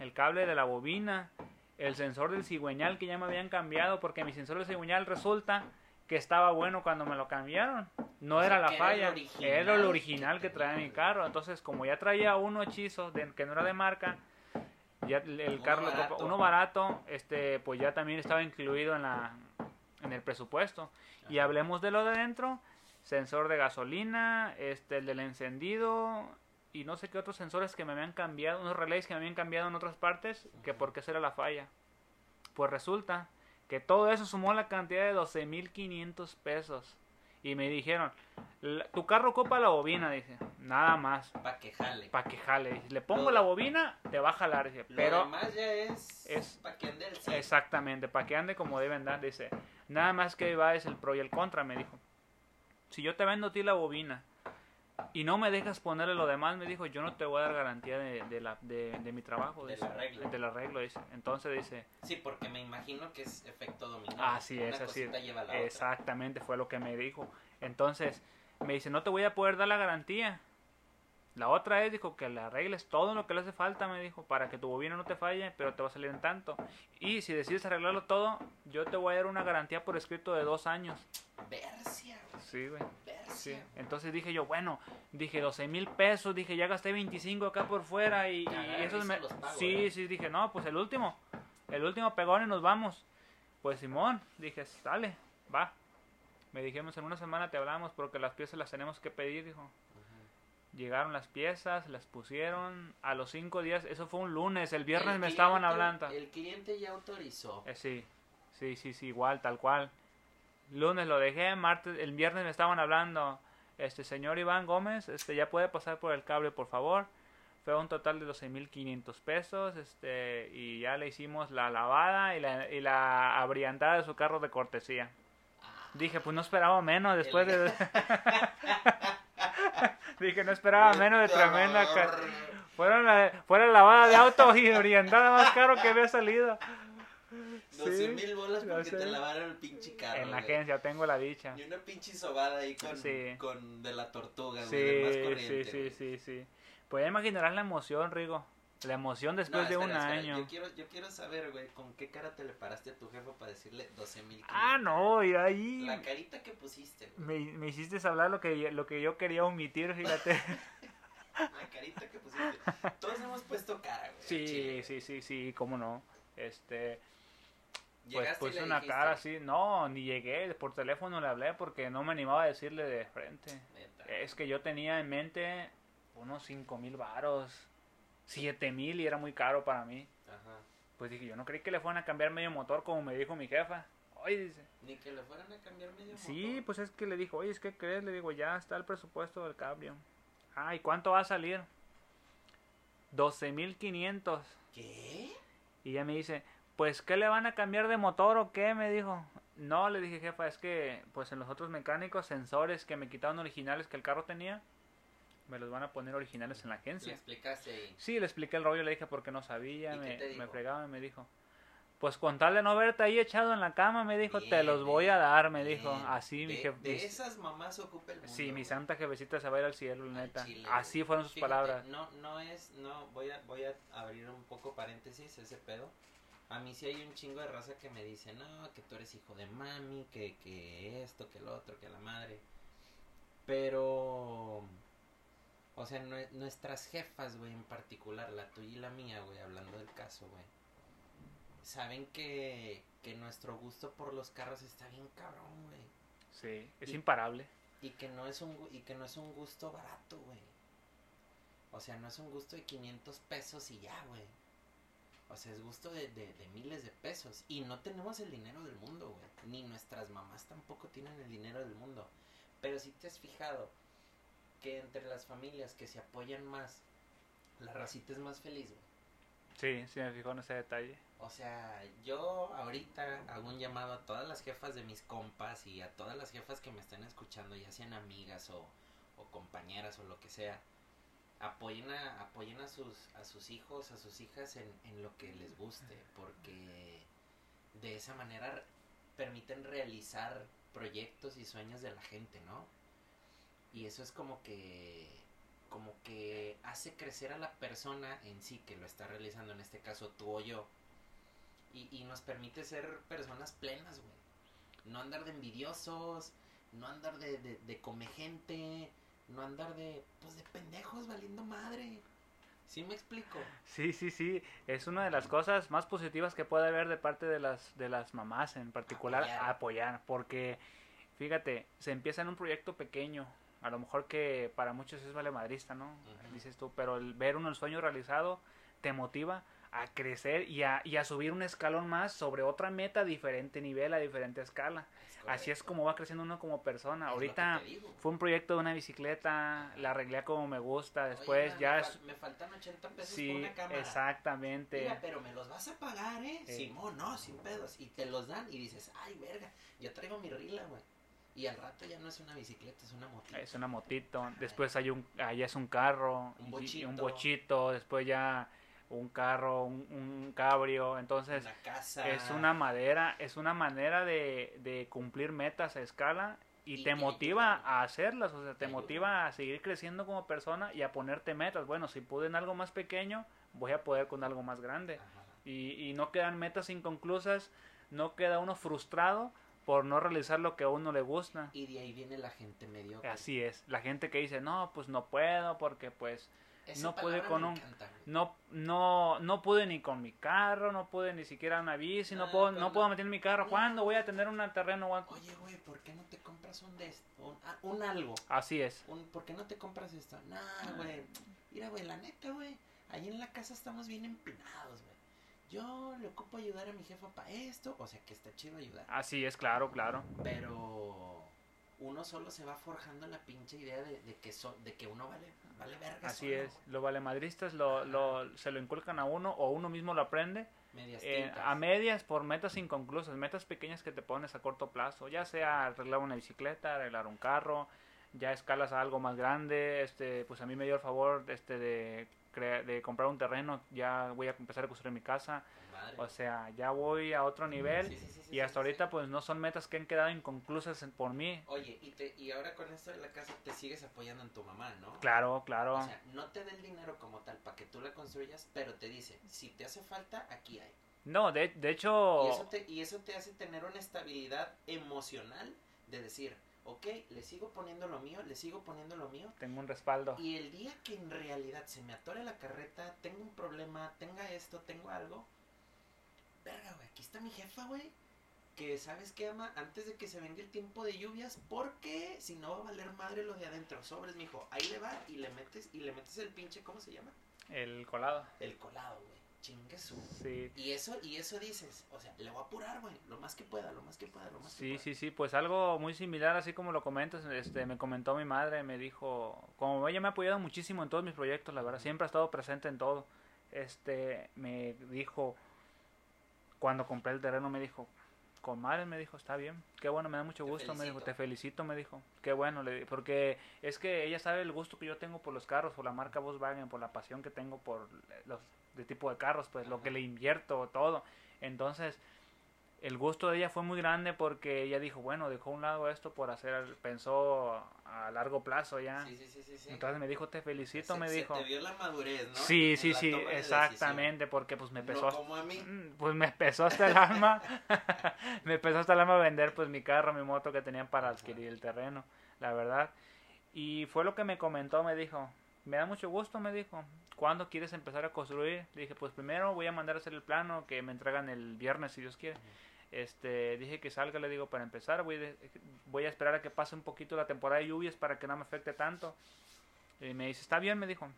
el cable de la bobina, el sensor del cigüeñal que ya me habían cambiado porque mi sensor del cigüeñal resulta que estaba bueno cuando me lo cambiaron. No era la falla, era el original que traía mi carro. Entonces, como ya traía uno hechizo de, que no era de marca, ya el carro barato. uno barato, este, pues ya también estaba incluido en la en el presupuesto. Y hablemos de lo de dentro, sensor de gasolina, este, el del encendido y no sé qué otros sensores que me habían cambiado, unos relays que me habían cambiado en otras partes, que por qué será la falla. Pues resulta que todo eso sumó la cantidad de 12.500 pesos. Y me dijeron, tu carro copa la bobina, dice, nada más. Pa' que jale. Pa' que jale. Le pongo la bobina, te va a jalar, dice. Pero demás ya es, es pa' que ande el Exactamente, pa' que ande como deben dar, dice. Nada más que va es el pro y el contra, me dijo. Si yo te vendo a ti la bobina y no me dejas ponerle lo demás, me dijo, yo no te voy a dar garantía de, la, de, mi trabajo. Del arreglo. Del arreglo, dice. Entonces dice... Sí, porque me imagino que es efecto dominó. Así es, así. Exactamente, fue lo que me dijo. Entonces, me dice, no te voy a poder dar la garantía. La otra es, dijo, que le arregles todo lo que le hace falta, me dijo, para que tu bobina no te falle, pero te va a salir en tanto. Y si decides arreglarlo todo, yo te voy a dar una garantía por escrito de dos años. Versia. Sí, güey. Sí. Entonces dije yo, bueno, dije 12 mil pesos, dije ya gasté 25 acá por fuera y, eso me... Sí, sí, dije, no, pues el último. el último pegón y nos vamos. Pues Simón, dije, sale, va. Me dijimos, en una semana te hablamos porque las piezas las tenemos que pedir, dijo. Llegaron las piezas, las pusieron. A los cinco días, eso fue un lunes, el viernes me estaban hablando. El cliente ya autorizó. Eh, sí, sí, sí, sí, igual, tal cual. Lunes lo dejé, martes, el viernes me estaban hablando. Este señor Iván Gómez, este ya puede pasar por el cable, por favor. Fue un total de 12.500 pesos, este, y ya le hicimos la lavada y la, y la abriantada de su carro de cortesía. Dije, pues no esperaba menos después de... Dije, no esperaba menos de tremenda. Fueron la, fuera lavada de auto y orientada más caro que había salido. 12 mil bolas porque te lavaron el pinche carro. En la agencia, tengo la dicha. Y una pinche sobada ahí con, con de la tortuga, sí, güey, más corriente. Sí, sí, sí, sí. Pues ya imaginarás la emoción, Rigo. La emoción después de un año. Yo quiero, yo quiero saber, güey, con qué cara te le paraste a tu jefe para decirle 12 mil. Ah, no, y ahí. La carita que pusiste, güey. Me, me hiciste hablar lo que, lo que yo quería omitir, fíjate. la carita que pusiste. Todos hemos puesto cara, güey. Sí, sí, sí, sí, cómo no. Este. Pues puse una cara así. No, ni llegué. Por teléfono le hablé porque no me animaba a decirle de frente. Es que yo tenía en mente unos 5 mil varos 7 mil y era muy caro para mí. Ajá. Pues dije, yo no creí que le fueran a cambiar medio motor como me dijo mi jefa. Oye, dice. Ni que le fueran a cambiar medio motor. Sí, pues es que le dijo, oye, es que crees, le digo, ya está el presupuesto del cambio. Ah, ¿y cuánto va a salir? 12 mil 500. ¿Qué? Y ella me dice, pues, ¿qué le van a cambiar de motor o qué? Me dijo. No, le dije, jefa, es que, pues en los otros mecánicos, sensores que me quitaron originales que el carro tenía, me los van a poner originales en la agencia. ¿Le explicaste ahí? Sí, le expliqué el rollo, le dije porque no sabía, me, me, fregaba y me dijo, pues con tal de no verte ahí echado en la cama, me dijo, te los voy a dar, me dijo, así mi jefe. De esas mamás ocupa el mundo. Sí, mi santa jefecita se va a ir al cielo, neta. así fueron sus palabras. No, no es, no, voy a, voy a abrir un poco paréntesis ese pedo. A mí sí hay un chingo de raza que me dice, no, que tú eres hijo de mami, que, que esto, que lo otro, que la madre. Pero o sea, nuestras jefas, güey, en particular, la tuya y la mía, güey, hablando del caso, güey. Saben que, que nuestro gusto por los carros está bien cabrón, güey. Sí, es imparable. Y que no es un y que no es un gusto barato, güey. O sea, no es un gusto de 500 pesos y ya, güey. O sea, es gusto de, de, de, miles de pesos. Y no tenemos el dinero del mundo, güey. Ni nuestras mamás tampoco tienen el dinero del mundo. Pero si te has fijado, que entre las familias que se apoyan más, la racita es más feliz, güey. Sí, sí me fijo en ese detalle. O sea, yo ahorita hago un llamado a todas las jefas de mis compas y a todas las jefas que me estén escuchando, ya sean amigas o, o compañeras o lo que sea. Apoyen a, apoyen a sus, a sus hijos, a sus hijas en, en lo que les guste, porque de esa manera permiten realizar proyectos y sueños de la gente, ¿no? y eso es como que como que hace crecer a la persona en sí que lo está realizando, en este caso tú o yo, y, y nos permite ser personas plenas, güey. No andar de envidiosos, no andar de, de, de come gente, no andar de, pues de pendejos valiendo madre. ¿Sí me explico? Sí, sí, sí. Es una de las cosas más positivas que puede haber de parte de las, de las mamás en particular, apoyar, apoyar porque fíjate, se empieza en un proyecto pequeño, a lo mejor que para muchos es vale madrista, ¿no? Dices tú, pero el ver uno el sueño realizado te motiva a crecer y a, y a subir un escalón más sobre otra meta, diferente nivel, a diferente escala. Así es como va creciendo uno como persona. Ahorita fue un proyecto de una bicicleta, la arreglé como me gusta, después ya... Me, faltan 80 pesos sí, por una cámara. exactamente. Mira, pero me los vas a pagar, ¿eh? Simón, no, sin pedos. Y te los dan y dices, ay, verga, yo traigo mi rila, güey. Y al rato ya no es una bicicleta, es una motito. Es una motito. Después hay un, allá es un carro, un bochito. un bochito. Después ya un carro, un, cabrio. Entonces una casa. es una madera, es una manera de, de cumplir metas a escala y, te motiva a hacerlas, o sea, te, motiva a seguir creciendo como persona y a ponerte metas. Bueno, si pude en algo más pequeño, voy a poder con algo más grande. Y, y no quedan metas inconclusas, no queda uno frustrado por no realizar lo que a uno le gusta. Y de ahí viene la gente mediocre. Así es, la gente que dice, no, pues no puedo porque pues no pude con un no no no pude ni con mi carro no pude ni siquiera una bici no, puedo no puedo meter mi carro. ¿cuándo voy a tener un terreno oye güey ¿por qué no te compras un de ah, un, algo así es. Un, ¿por qué no te compras esto? nah güey. Mira güey la neta güey. Ahí en la casa estamos bien empinados güey. Yo le ocupo ayudar a mi jefa para esto o sea que está chido ayudar. Así es claro claro. Pero uno solo se va forjando la pinche idea de, que de que uno vale, vale verga. Así es, los valemadristas lo, lo, se lo inculcan a uno o uno mismo lo aprende. Eh, a medias por metas inconclusas, metas pequeñas que te pones a corto plazo, ya sea arreglar una bicicleta, arreglar un carro, ya escalas a algo más grande, este, pues a mí me dio el favor este de, de comprar un terreno, ya voy a empezar a construir mi casa, o sea, ya voy a otro nivel y hasta ahorita pues no son metas que han quedado inconclusas por mí. Oye, y, te, y ahora con esto de la casa te sigues apoyando en tu mamá, ¿no? Claro, claro. O sea, no te da el dinero como tal para que tú la construyas, pero te dice, si te hace falta, aquí hay. No, de, de hecho... Y eso, te, y eso te hace tener una estabilidad emocional de decir, ok, le sigo poniendo lo mío, le sigo poniendo lo mío. Tengo un respaldo. Y el día que en realidad se me atore la carreta, tengo un problema, tenga esto, tengo algo, verga, güey, aquí está mi jefa, güey. Que sabes qué, ama, antes de que se venga el tiempo de lluvias, porque si no va a valer madre lo de adentro. Sobres, mijo. Ahí le va y le metes, y le metes el pinche, ¿cómo se llama? El colado. El colado, güey. Chingue su. Sí. Y eso, y eso dices, o sea, le voy a apurar, güey, lo más que pueda, lo más que pueda, lo más sí, que Sí, sí, pues algo muy similar, así como lo comentas, este, me comentó mi madre, me dijo, como ella me ha apoyado muchísimo en todos mis proyectos, la verdad, siempre ha estado presente en todo, este, me dijo, cuando compré el terreno me dijo, con madre me dijo, está bien, qué bueno, me da mucho gusto, me dijo, te felicito, me dijo, qué bueno, le, porque es que ella sabe el gusto que yo tengo por los carros, por la marca Volkswagen, por la pasión que tengo por los de tipo de carros, pues lo que le invierto, todo. Entonces, el gusto de ella fue muy grande porque ella dijo, bueno, dejó a un lado esto por hacer, pensó a largo plazo ya. Sí, sí, sí, Entonces me dijo, te felicito, me dijo. te vio la madurez, ¿no? Sí, sí, sí, exactamente, porque pues me pesó. como a mí. Mm, pues me pesó hasta el alma, me pesó hasta el alma vender pues mi carro, mi moto que tenían para adquirir el terreno, la verdad. Y fue lo que me comentó, me dijo, me da mucho gusto, me dijo. ¿Cuándo quieres empezar a construir? Le dije, pues primero voy a mandar a hacer el plano que me entregan el viernes si Dios quiere. Este, dije que salga, le digo, para empezar, voy, voy a esperar a que pase un poquito la temporada de lluvias para que no me afecte tanto. Y me dice, está bien, me dijo.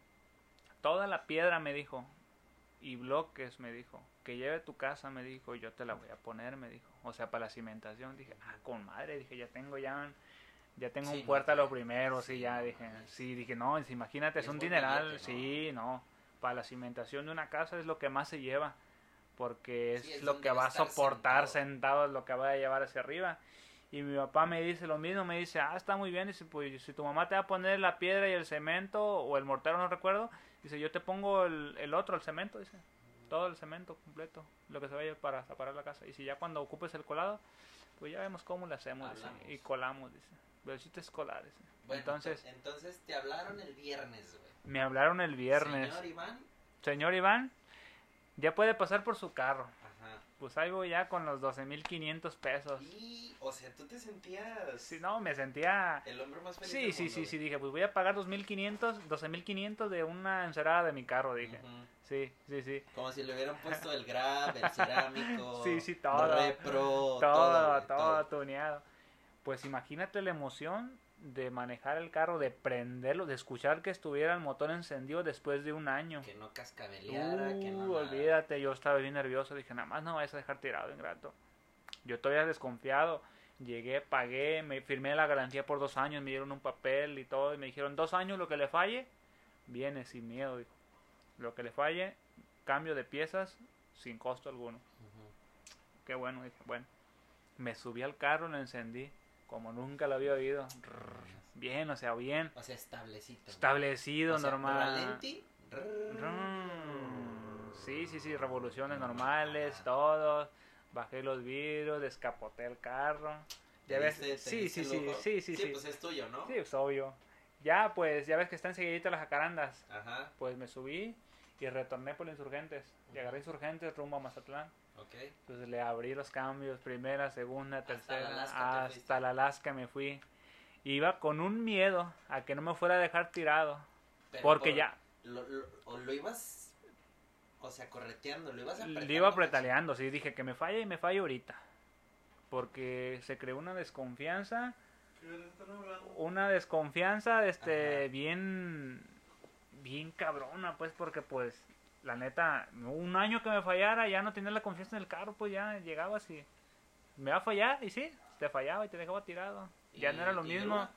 Toda la piedra, me dijo, y bloques, me dijo, que lleve tu casa, me dijo, yo te la voy a poner, me dijo. O sea, para la cimentación. Dije, ah, con madre, dije, ya tengo ya ya tengo un puerta a lo primero, sí, ya dije, sí, dije, no, imagínate, es un dineral, sí, no, para la cimentación de una casa es lo que más se lleva porque es, lo que va a soportar sentado. es lo que va a llevar hacia arriba. Y mi papá me dice lo mismo, me dice, ah, está muy bien, dice, pues si tu mamá te va a poner la piedra y el cemento, o el mortero, no recuerdo, dice, yo te pongo el, el otro, el cemento, dice, todo el cemento completo, lo que se vaya para separar la casa. Y si ya cuando ocupes el colado, pues ya vemos cómo lo hacemos, dice, y colamos, dice, besitos escolares. entonces, entonces te hablaron el viernes, güey. Me hablaron el viernes. Señor Iván. Señor Iván, ya puede pasar por su carro. Ajá. Pues ahí voy ya con los 12.500 pesos. Y, o sea, tú te sentías... Sí, no, me sentía... El hombre más feliz Sí, sí, sí, sí, dije, pues voy a pagar 2.500, 12.500 de una encerada de mi carro, dije. Sí, sí, sí. Como si le hubieran puesto el grab, el cerámico. sí, sí, todo. Repro, todo, todo, todo, todo tuneado. Pues imagínate la emoción de manejar el carro, de prenderlo, de escuchar que estuviera el motor encendido después de un año. Que no cascabeleara, que no. Olvídate, yo estaba bien nervioso, dije, nada más no vayas a dejar tirado, ingrato. Yo todavía desconfiado. Llegué, pagué, me firmé la garantía por dos años, me dieron un papel y todo, y me dijeron, dos años lo que le falle, viene sin miedo, Lo que le falle, cambio de piezas sin costo alguno. Qué bueno, dije, bueno. Me subí al carro, lo encendí como nunca lo había oído. Bien, o sea, bien. O sea, establecido. Establecido, normal. Sí, sí, sí, revoluciones normales, todos. Bajé los vidrios, descapoté el carro. Ya ves, sí, sí, sí, sí, sí, sí, pues es tuyo, ¿no? Sí, es obvio. Ya, pues, ya ves que están seguiditas las jacarandas. Ajá. Pues me subí y retorné por Insurgentes. Y agarré Insurgentes rumbo a Mazatlán. Entonces le abrí los cambios, primera, segunda, tercera, hasta, la Alaska me fui. Iba con un miedo a que no me fuera a dejar tirado. porque ya, lo, o lo ibas, o sea, correteando, lo ibas apretando. Le iba apretaleando, sí, dije que me falle y me falle ahorita. Porque se creó una desconfianza. Una desconfianza, este, bien, bien cabrona, pues, porque pues, la neta, un año que me fallara, ya no tenía la confianza en el carro, pues ya llegaba así. Me va a fallar, y sí, te fallaba y te dejaba tirado. Ya no era lo mismo.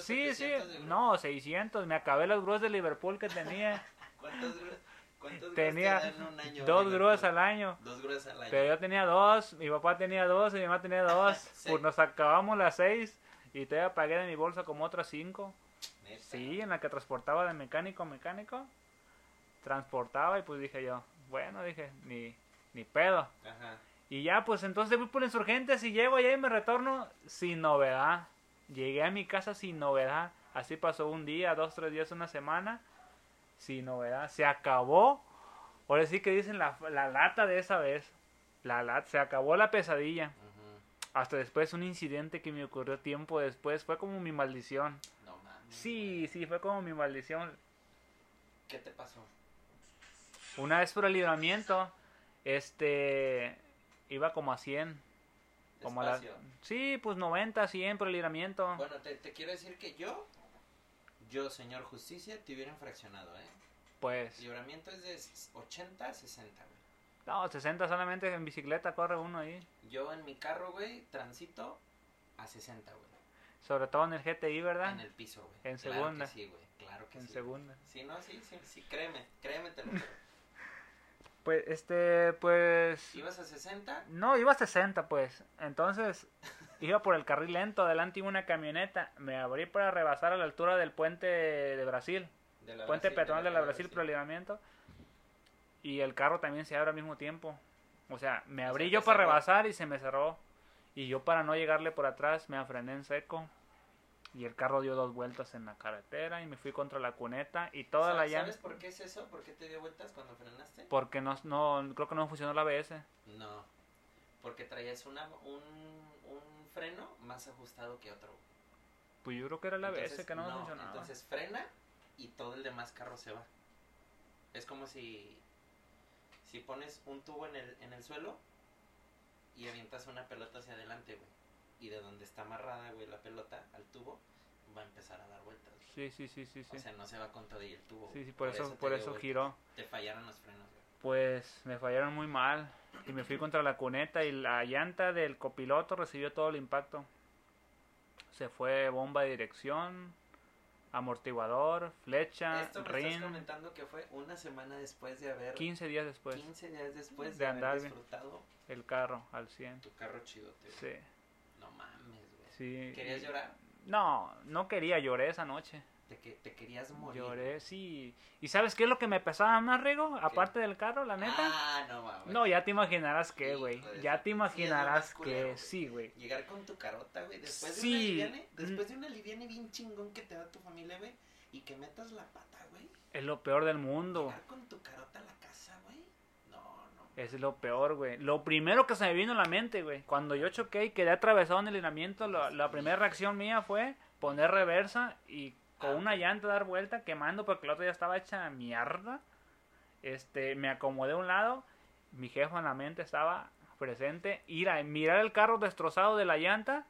sí, sí, no, 600. Me acabé las grúas de Liverpool que tenía. ¿Cuántas grúas? ¿Cuántas tenía un año, dos grúas al año. Dos grúas al año. Pero yo tenía dos, mi papá tenía dos y mi mamá tenía dos. pues nos acabamos las seis y todavía pagué de mi bolsa como otras cinco. Sí, en la que transportaba de mecánico a mecánico. Transportaba y pues dije yo, bueno, dije, ni, ni pedo. Ajá. Y ya, pues entonces voy por insurgentes y llego allá y me retorno sin novedad. Llegué a mi casa sin novedad. Así pasó un día, dos, tres días, una semana. Sin novedad. Se acabó. Ahora sí que dicen la, la lata de esa vez. La lata. Se acabó la pesadilla. Hasta después un incidente que me ocurrió tiempo después. Fue como mi maldición. No mames. Sí, sí, fue como mi maldición. ¿Qué te pasó? Una vez por el libramiento. Este iba como a 100. Como a la, sí, pues 90, 100 por el libramiento. Bueno, te, te, quiero decir que yo, yo, señor justicia, te hubiera infraccionado, ¿eh? Pues. libramiento es de 80 a 60, güey. No, 60 solamente en bicicleta corre uno ahí. Yo en mi carro, güey, transito a 60, güey. Sobre todo en el GTI, ¿verdad? En el piso, güey. En segunda. sí, güey. Claro que en sí. En segunda. Sí, no, sí, sí, sí, créeme, créeme, te lo Pues, este, pues... ¿Ibas a 60? No, iba a 60, pues. Entonces, iba por el carril lento, adelante iba una camioneta. Me abrí para rebasar a la altura del puente de Brasil. De la puente peatonal de la, Brasil, por el Y el carro también se abre al mismo tiempo. O sea, me abrí yo para rebasar y se me cerró. Y yo para no llegarle por atrás me afrené en seco y el carro dio dos vueltas en la carretera y me fui contra la cuneta y toda la llanta. ¿Sabes por qué es eso? ¿Por qué te dio vueltas cuando frenaste? Porque no, no creo que no funcionó la ABS. No, porque traías una, un, un freno más ajustado que otro. Pues yo creo que era la ABS que no, no funcionaba. Entonces frena y todo el demás carro se va. Es como si si pones un tubo en el, en el suelo y avientas una pelota hacia adelante, güey y de donde está amarrada, güey, la pelota al tubo, va a empezar a dar vueltas. Sí, sí, sí, sí, sí. O sea, no se va con todo y el tubo. Sí, sí, por, eso, por eso giró. Te fallaron los frenos, güey. Pues me fallaron muy mal y me fui contra la cuneta y la llanta del copiloto recibió todo el impacto. Se fue bomba de dirección, amortiguador, flecha, Esto me rin. Estás comentando que fue una semana después de haber 15 días después 15 días después de, andar disfrutado el carro al 100. Tu carro chido, tío. Sí. Sí. ¿Querías llorar? No, no quería, lloré esa noche. ¿Te, que, te querías morir? Lloré, sí. ¿Y sabes qué es lo que me pesaba más, Rigo? Aparte del carro, la neta. Ah, no mames. No, ya te imaginarás que, güey. ya te imaginarás que, sí, güey. Llegar con tu carota, güey. Después de una liviane, después de una liviane bien chingón que te da tu familia, güey. Y que metas la pata, güey. Es lo peor del mundo. Llegar con tu carota a la casa, güey. No, no. Es lo peor, güey. Lo primero que se me vino a la mente, güey. Cuando yo choqué y quedé atravesado en el lineamiento, la, la primera reacción mía fue poner reversa y con una llanta dar vuelta quemando porque la otra ya estaba hecha mierda. Este, me acomodé a un lado, mi jefa en la mente estaba presente, ir a mirar el carro destrozado de la llanta,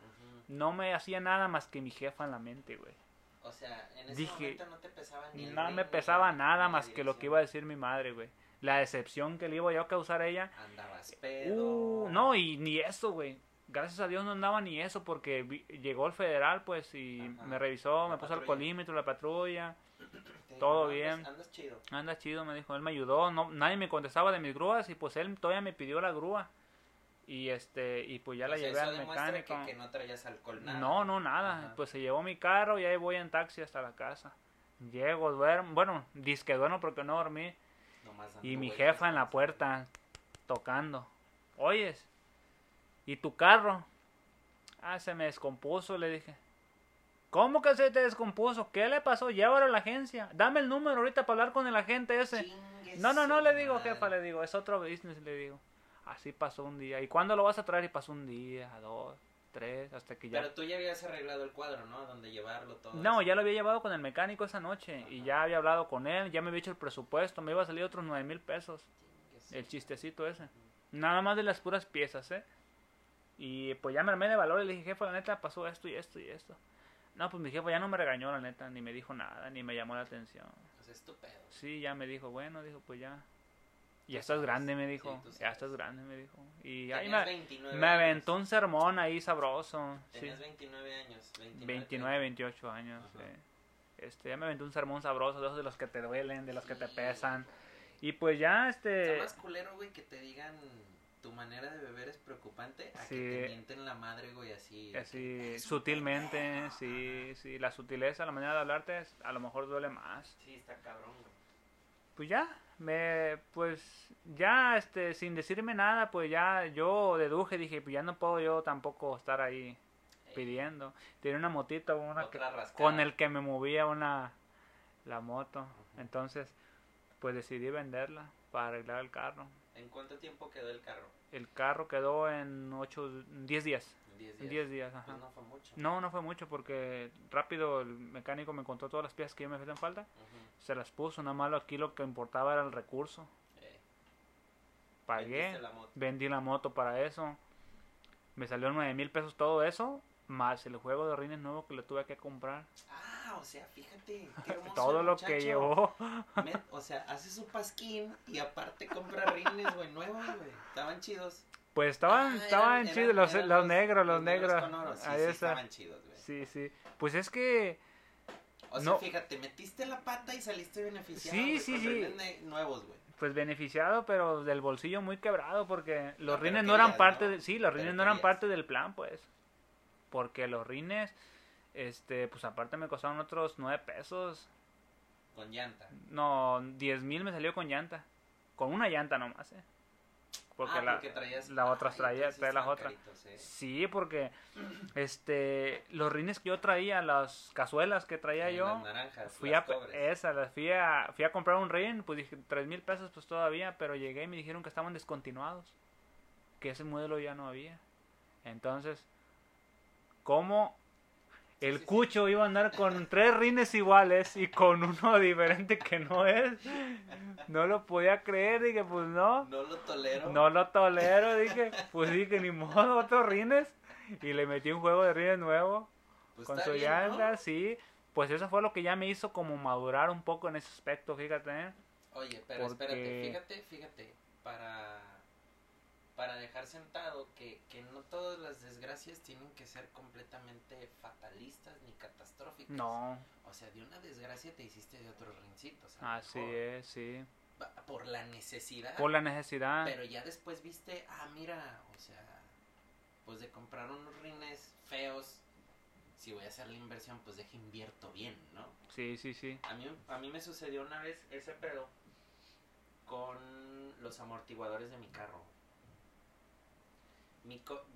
no me hacía nada más que mi jefa en la mente, güey. O sea, en ese momento no te pesaba ni No me pesaba nada más que lo que iba a decir mi madre, güey. La decepción que le iba yo a causar a ella. Andabas pedo. Uh, no, y ni eso, güey gracias a Dios no andaba ni eso porque llegó el federal pues y me revisó, me puso el colímetro, la patrulla, todo bien. Andas chido. Andas chido, me dijo, él me ayudó, no nadie me contestaba de mis grúas y pues él todavía me pidió la grúa. Y este y pues ya la llevé al mecánico. Que, no traías alcohol nada. No, no nada. Pues se llevó mi carro y ahí voy en taxi hasta la casa. Llego, duermo, bueno, disque duermo porque no dormí. Y mi jefa en la puerta tocando. Oyes, ¿Y tu carro? Ah, se me descompuso, le dije. ¿Cómo que se te descompuso? ¿Qué le pasó? Llévalo a la agencia. Dame el número ahorita para hablar con el agente ese. no, no, no, le digo, jefa, le digo. Es otro business, le digo. Así pasó un día. ¿Y cuándo lo vas a traer? Y pasó un día, dos, tres, hasta que ya... Pero tú ya habías arreglado el cuadro, ¿no? Donde llevarlo todo. No, ya lo había llevado con el mecánico esa noche y ya había hablado con él, ya me había hecho el presupuesto, me iba a salir otros nueve mil pesos. El chistecito ese. Nada más de las puras piezas, ¿eh? Y pues ya me armé de valor y le dije, jefe, la neta pasó esto y esto y esto. No, pues mi jefe ya no me regañó, la neta, ni me dijo nada, ni me llamó la atención. Pues estúpido. Sí, ya me dijo, bueno, dijo, pues ya. Ya estás grande, me dijo. ya estás grande, me dijo. Y ahí me, me aventó un sermón ahí sabroso. Tenías 29 años. 29, 28 años. Este, ya me aventó un sermón sabroso, de esos de los que te duelen, de los que te pesan. Y pues ya, este... Está más culero, güey, que te digan tu manera de beber es preocupante a que te mienten la madre, güey, así. Así, sutilmente, sí, sí. La sutileza, la manera de hablarte, a lo mejor duele más. Sí, está cabrón, güey. Pues ya, me, pues, ya, este, sin decirme nada, pues ya yo deduje, dije, pues ya no puedo yo tampoco estar ahí pidiendo. Tiene una motita, una con el que me movía una, la moto. Entonces, pues decidí venderla para arreglar el carro. ¿En cuánto tiempo quedó el carro? El carro quedó en 8, 10 días. 10 días. 10 días, ajá. Pues no fue mucho. No, no fue mucho porque rápido el mecánico me contó todas las piezas que me hacían falta. Se las puso, nada más aquí lo que importaba era el recurso. Eh. Pagué, vendí la moto para eso. Me salió 9 mil pesos todo eso, más el juego de rines nuevo que le tuve que comprar. Ah, o sea, fíjate. Qué Todo lo que llevó. o sea, hace su pasquín y aparte compra rines, güey, nuevos, güey. Estaban chidos. Pues estaban, ah, estaban chidos, los, los, negros, los, negros. Sí, sí, estaban chidos, güey. Sí, sí. Pues es que... O sea, fíjate, metiste la pata y saliste beneficiado. Sí, sí, sí. nuevos, güey. Pues beneficiado, pero del bolsillo muy quebrado porque los rines no eran parte de... Sí, los rines no eran parte del plan, pues. Porque los rines este, pues aparte me costaron otros 9 pesos. ¿Con llanta? No, 10 mil me salió con llanta. Con una llanta nomás, eh. Porque, ah, la, traías... la otra traía, traía las otras. ¿eh? Sí, porque este los rines que yo traía, las cazuelas que traía yo, las naranjas, fui a esa, las fui a, fui a comprar un rin, pues dije tres mil pesos pues todavía, pero llegué y me dijeron que estaban descontinuados, que ese modelo ya no había. Entonces, ¿cómo el cucho iba a andar con tres rines iguales y con uno diferente que no es. No lo podía creer, dije, pues no. No lo tolero. No lo tolero, dije, pues dije, ni modo, otros rines. Y le metí un juego de rines nuevo. Pues con su llanta, sí. Pues eso fue lo que ya me hizo como madurar un poco en ese aspecto, fíjate. ¿eh? Oye, pero espérate, fíjate, fíjate, para para dejar sentado que, que no todas las desgracias tienen que ser completamente fatalistas ni catastróficas. No. O sea, de una desgracia te hiciste de otros rincitos. Así es, sí. Por la necesidad. Por la necesidad. Pero ya después viste, ah, mira, o sea, pues de comprar unos rines feos, si voy a hacer la inversión, pues deje invierto bien, ¿no? Sí, sí, sí. A mí, a mí me sucedió una vez ese pedo con los amortiguadores de mi carro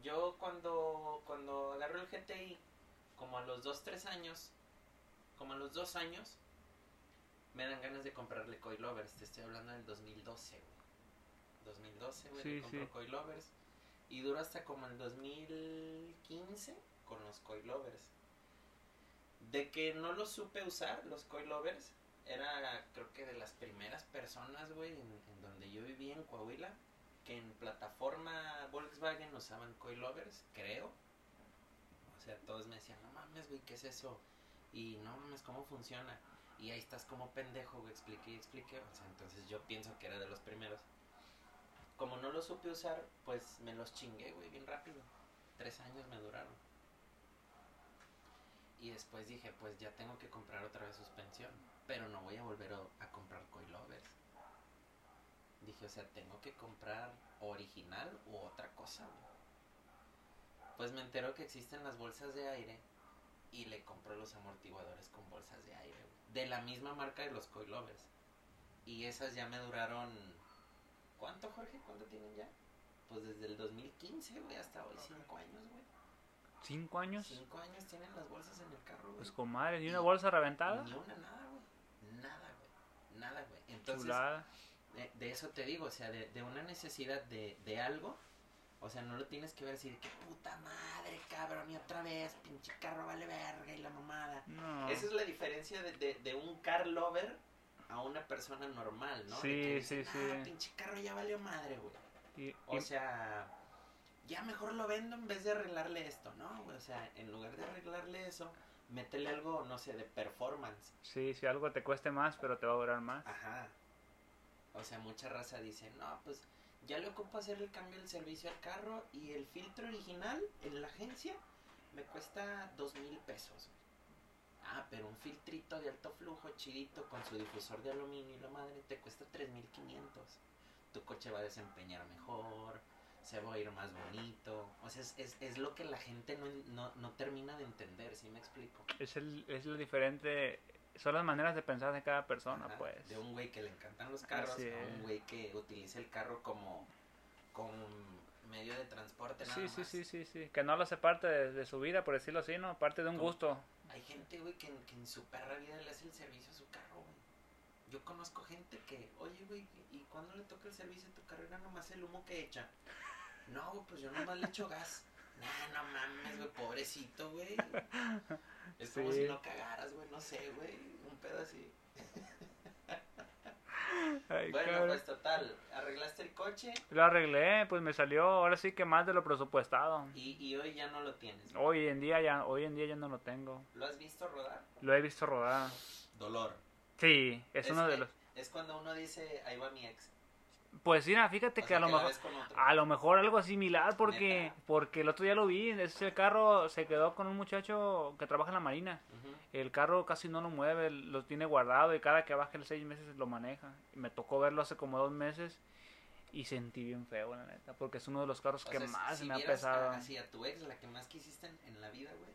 yo cuando, cuando agarré el GTI, como a los 2, 3 años, como a los 2 años, me dan ganas de comprarle coilovers. Te estoy hablando del 2012, güey. 2012, güey, sí, compro coilovers. Y duró hasta como el 2015 con los coilovers. De que no los supe usar, los coilovers, era creo que de las primeras personas, güey, en donde yo vivía en Coahuila en plataforma Volkswagen usaban coilovers, creo. O sea, todos me decían, no mames, güey, ¿qué es eso? Y no mames, ¿cómo funciona? Y ahí estás como pendejo, güey, expliqué y expliqué. O sea, entonces yo pienso que era de los primeros. Como no lo supe usar, pues me los chingué, güey, bien rápido. Tres años me duraron. Y después dije, pues ya tengo que comprar otra vez suspensión. Pero no voy a volver a comprar coilovers dije, o sea, tengo que comprar original u otra cosa, Pues me entero que existen las bolsas de aire y le compro los amortiguadores con bolsas de aire, De la misma marca de los coilovers. Y esas ya me duraron... ¿Cuánto, Jorge? ¿Cuánto tienen ya? Pues desde el 2015, güey, hasta hoy, cinco años, güey. ¿Cinco años? Cinco años tienen las bolsas en el carro, güey. Pues comadre, ¿ni una bolsa reventada? Ni una, nada, güey. Nada, güey. Nada, güey. Entonces, de, eso te digo, o sea, de, de una necesidad de, de, algo, O sea, no lo tienes que ver así de que puta madre, cabrón, y otra vez, pinche carro vale verga y la mamada. Esa es la diferencia de, un car lover a una persona normal, ¿no? Sí, sí, sí. Ah, pinche carro ya valió madre, güey. o sea, ya mejor lo vendo en vez de arreglarle esto, ¿no? O sea, en lugar de arreglarle eso, métele algo, no sé, de performance. Sí, si algo te cueste más, pero te va a durar más. Ajá. O sea, mucha raza dice, no, pues ya le ocupo hacer el cambio del servicio al carro y el filtro original en la agencia me cuesta dos mil pesos. Ah, pero un filtrito de alto flujo chidito con su difusor de aluminio y la madre te cuesta 3500. Tu coche va a desempeñar mejor, se va a ir más bonito. O sea, es, es, lo que la gente no, no, no, termina de entender, ¿sí me explico? Es, el, es lo diferente, son las maneras de pensar de cada persona, pues. De un güey que le encantan los carros a un güey que utiliza el carro como, como medio de transporte nada sí, más. Sí, sí, sí, sí, que no lo hace parte de, su vida, por decirlo así, ¿no? Parte de un gusto. Hay gente, güey, que, que, en su perra vida le hace el servicio a su carro, güey. Yo conozco gente que, oye, güey, ¿y cuando le toca el servicio a tu carrera nomás el humo que echa? No, pues yo nomás le echo gas. Nah, no mames, güey, pobrecito, güey. Es como si no cagaras, güey, no sé, güey, un pedo así. bueno, pues total, ¿arreglaste el coche? Lo arreglé, pues me salió ahora sí que más de lo presupuestado. ¿Y, y hoy ya no lo tienes? Hoy en día ya hoy en día ya no lo tengo. ¿Lo has visto rodar? Lo he visto rodar. Dolor. Sí, es, uno de los... Es cuando uno dice, ahí va mi ex. Pues sí, fíjate que a lo mejor a lo mejor algo similar porque porque el otro día lo vi, ese carro se quedó con un muchacho que trabaja en la marina. El carro casi no lo mueve, lo tiene guardado y cada que baja el seis meses lo maneja. Y me tocó verlo hace como dos meses y sentí bien feo, la neta, porque es uno de los carros que más me ha pesado. Así a tu ex, la que más quisiste en, la vida, güey,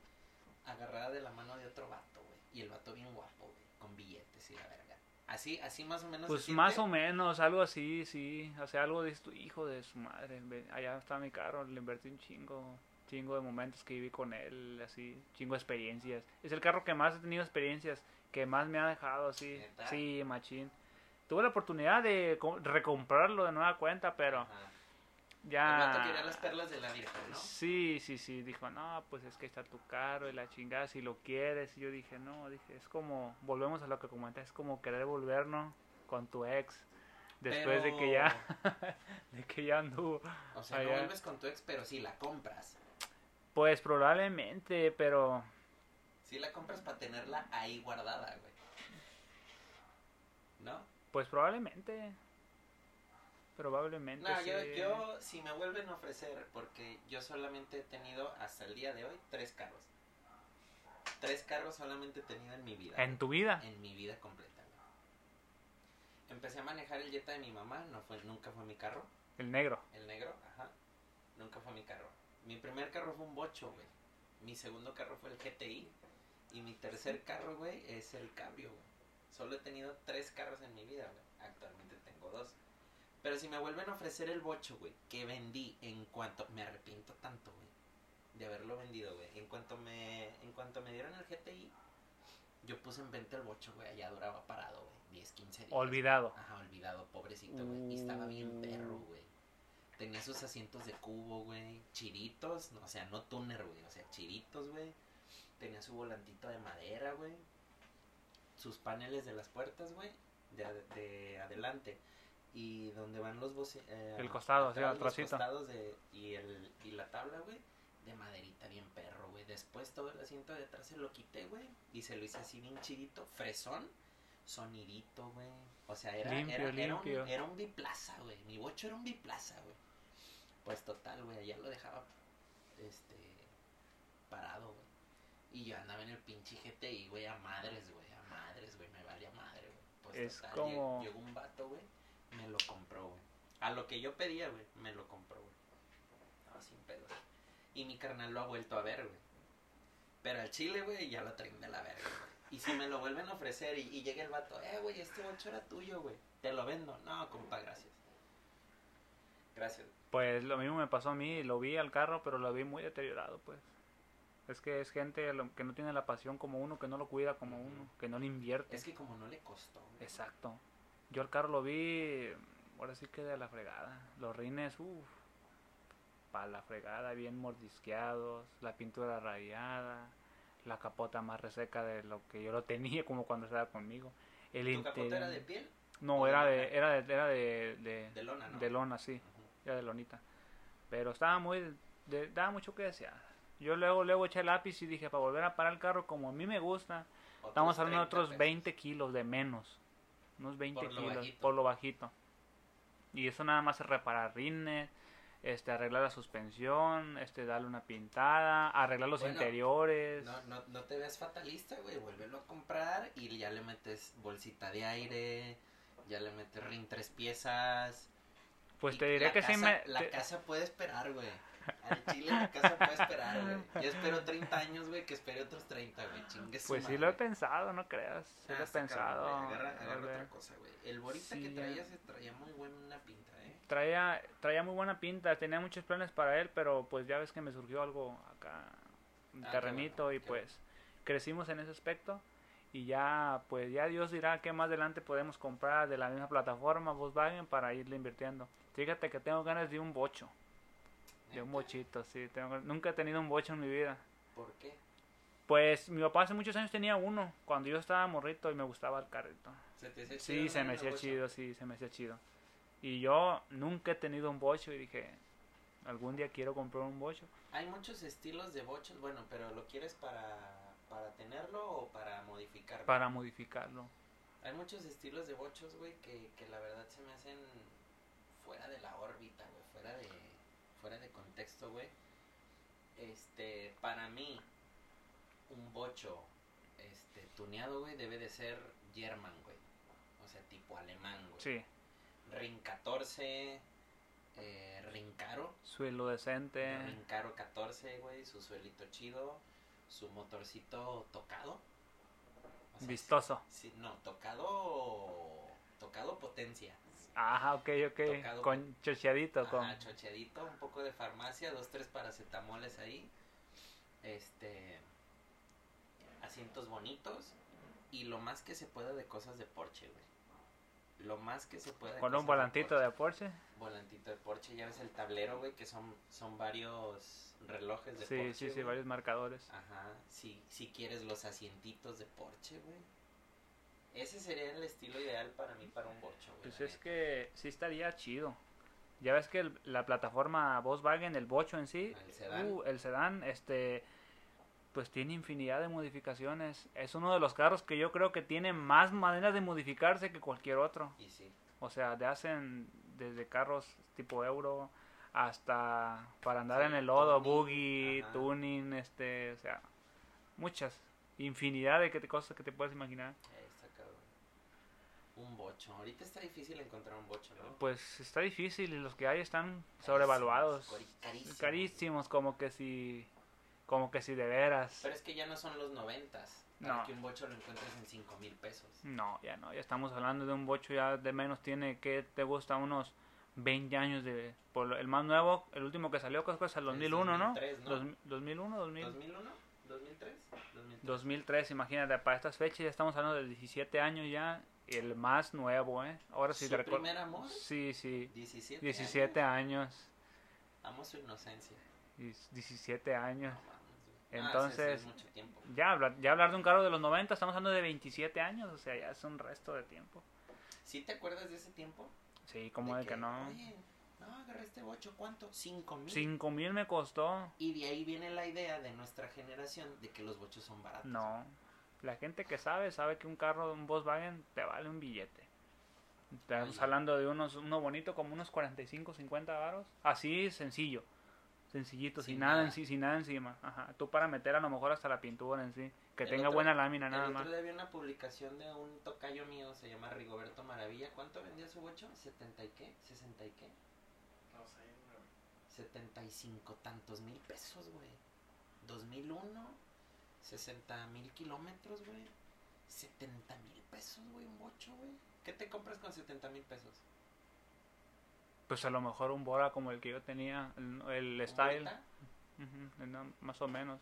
agarrada de la mano de otro vato, güey, y el vato bien guapo, güey, con billetes y la verga. Así, así más o menos. Pues más o menos, algo así, sí. O sea, algo de tu hijo de su madre. Allá está mi carro, le invertí un chingo, chingo de momentos que viví con él, así, chingo de experiencias. Es el carro que más he tenido experiencias, que más me ha dejado, así. Sí, machín. Tuve la oportunidad de recomprarlo de nueva cuenta, pero ya. Quería las perlas de la ¿no? Sí, sí, sí. Dijo, no, pues es que está tu carro y la chingada, si lo quieres. Y yo dije, no, dije, es como, volvemos a lo que comenté, es como querer volvernos con tu ex. Después de que ya, de que ya anduvo. O sea, no vuelves con tu ex, pero sí la compras. Pues probablemente, pero. Sí la compras para tenerla ahí guardada, güey. ¿No? Pues probablemente. Probablemente. No, yo, yo, si me vuelven a ofrecer, porque yo solamente he tenido hasta el día de hoy tres carros. Tres carros solamente he tenido en mi vida. ¿En tu vida? En mi vida completa. Empecé a manejar el Jetta de mi mamá, no fue, nunca fue mi carro. El negro. El negro, ajá. Nunca fue mi carro. Mi primer carro fue un bocho, güey. Mi segundo carro fue el GTI. Y mi tercer carro, güey, es el Cabrio, güey. Solo he tenido tres carros en mi vida, güey. Actualmente tengo dos. Pero si me vuelven a ofrecer el bocho, güey, que vendí en cuanto... Me arrepiento tanto, güey, de haberlo vendido, güey. En cuanto me en cuanto me dieron el GTI, yo puse en venta el bocho, güey. Allá duraba parado, güey. 10, 15 días. Olvidado. Ajá, olvidado, pobrecito, güey. Y estaba bien perro, güey. Tenía sus asientos de cubo, güey. Chiritos, no, o sea, no tuner, güey. O sea, chiritos, güey. Tenía su volantito de madera, güey. Sus paneles de las puertas, güey. De, de adelante y donde van los eh, el costado, sí, los costados de, y, el, y la tabla, güey, de maderita bien perro, güey. Después todo el asiento de atrás se lo quité, güey, y se lo hice así bien chidito, fresón, sonidito, güey. O sea, era, era, era, un, era un biplaza, güey. Mi bocho era un biplaza, güey. Pues total, güey, allá lo dejaba, este, parado, güey. Y yo andaba en el pinche GTI, güey, a madres, güey, a madres, güey, me valía madre, güey. Pues es como... llegó un vato, güey me lo compró, güey. A lo que yo pedía, güey, me lo compró, güey. No, sin pedos. Y mi carnal lo ha vuelto a ver, güey. Pero al chile, güey, ya lo traen de la verga, güey. Y si me lo vuelven a ofrecer y, y llega el vato, eh, güey, este bocho era tuyo, güey. Te lo vendo. No, compa, gracias. Gracias. Pues lo mismo me pasó a mí, lo vi al carro, pero lo vi muy deteriorado, pues. Es que es gente que no tiene la pasión como uno, que no lo cuida como uno, que no le invierte. Es que como no le costó. Exacto. Yo el carro lo vi, ahora sí que de la fregada. Los rines, uff. para la fregada, bien mordisqueados, la pintura rayada, la capota más reseca de lo que yo lo tenía como cuando estaba conmigo. El ¿Tu capota era de piel? No, era de, era de, era de, de, lona, ¿no? De lona, sí, era de lonita. Pero estaba muy, daba mucho que desear. Yo luego, luego eché el lápiz y dije, para volver a parar el carro, como a mí me gusta, estamos hablando de otros 20 kilos de menos. Unos 20 kilos por lo bajito. Y eso nada más es reparar rines, este, arreglar la suspensión, este, darle una pintada, arreglar los interiores. No, no, no te veas fatalista, güey, vuélvelo a comprar y ya le metes bolsita de aire, ya le metes rin tres piezas. Pues te diré que sí me... La casa puede esperar, güey. Al chile la casa puede esperar, güey. Yo espero 30 años, güey, que espere otros 30, güey. Chingue Pues sí lo he pensado, no creas. Sí lo he ah, pensado. agarra, agarra otra cosa, güey. El Borita que traía se traía muy buena pinta, eh. Traía, traía muy buena pinta. Tenía muchos planes para él, pero pues ya ves que me surgió algo acá, un ah, terrenito, y pues crecimos en ese aspecto. Y ya, pues ya Dios dirá que más adelante podemos comprar de la misma plataforma Volkswagen para irle invirtiendo. Fíjate que tengo ganas de un bocho. De un bochito, sí. Tengo, nunca he tenido un bocho en mi vida. ¿Por qué? Pues mi papá hace muchos años tenía uno, cuando yo estaba morrito y me gustaba el carrito. ¿Se te hacía sí, se me hacía chido, sí, se me hacía chido. Y yo nunca he tenido un bocho y dije, algún día quiero comprar un bocho. Hay muchos estilos de bochos, bueno, pero ¿lo quieres para, para tenerlo o para modificarlo? Para modificarlo. Hay muchos estilos de bochos, güey, que, que la verdad se me hacen fuera de la órbita, güey, fuera de fuera de contexto, güey. Este, para mí, un bocho este, tuneado, güey, debe de ser German, güey. O sea, tipo alemán, güey. Sí. Ring 14, eh, Ring caro. Suelo decente. Ring caro 14, güey, su suelito chido, su motorcito tocado. Vistoso. Sí, no, tocado, tocado potencia. Ajá, ok, ok. con chocheadito. con... chocheadito, un poco de farmacia, dos, tres paracetamoles ahí. Este. Asientos bonitos. Y lo más que se pueda de cosas de Porsche, güey. Lo más que se pueda. ¿Con un volantito de Porsche? Volantito de Porsche. Ya ves el tablero, güey, que son, son varios relojes de Porsche. Sí, sí, sí, varios marcadores. Ajá. Si, si quieres los asientitos de Porsche, güey ese sería el estilo ideal para mí para un bocho. pues es que sí estaría chido. Ya ves que la plataforma Volkswagen, el bocho en sí, el sedán. Uh, el sedán, este, pues tiene infinidad de modificaciones. Es uno de los carros que yo creo que tiene más maneras de modificarse que cualquier otro. Y sí. O sea, te hacen desde carros tipo Euro hasta para andar en el lodo, buggy, tuning, este, o sea, muchas, infinidad de cosas que te puedes imaginar. Un bocho. Ahorita está difícil encontrar un bocho, ¿no? Pues está difícil y los que hay están sobrevaluados. Carísimos. Carísimos, como que si... Como que si de veras. Pero es que ya no son los noventas. Para no. que un bocho lo encuentres en cinco mil pesos. No, ya no. Ya estamos hablando de un bocho ya de menos tiene que te gusta unos 20 años de... Por el más nuevo, el último que salió creo que es el 2001, ¿no? 2003, ¿no? 2001, 2000. 2001, 2003, 2003. 2003, imagínate, para estas fechas ya estamos hablando de 17 años ya el más nuevo, ¿eh? Ahora sí ¿Su primer amor? Sí, sí. 17, 17 años. Amo su inocencia. 17 años. Entonces, ya, hablar, ya hablar de un carro de los 90, estamos hablando de 27 años, o sea, ya es un resto de tiempo. ¿Sí te acuerdas de ese tiempo? Sí, como de, que, no. Oye, no, agarré este bocho, ¿cuánto? 5 mil. 5 mil me costó. Y de ahí viene la idea de nuestra generación de que los bochos son baratos. No, la gente que sabe, sabe que un carro, un Volkswagen, te vale un billete. Estamos hablando de unos, uno bonito como unos 45, 50 varos. Así sencillo. Sencillito, sin, nada, sin nada encima. Ajá. Tú para meter a lo mejor hasta la pintura en sí. Que tenga buena lámina, nada más. El otro día vi una publicación de un tocayo mío, se llama Rigoberto Maravilla. ¿Cuánto vendía su bocho? ¿70 y qué? ¿60 y qué? No sé, 75 tantos mil pesos, güey. 2001 60 mil kilómetros, güey. 70 mil pesos, güey, un bocho, güey. ¿Qué te compras con 70 mil pesos? Pues a lo mejor un Bora como el que yo tenía, el, Style. más o menos.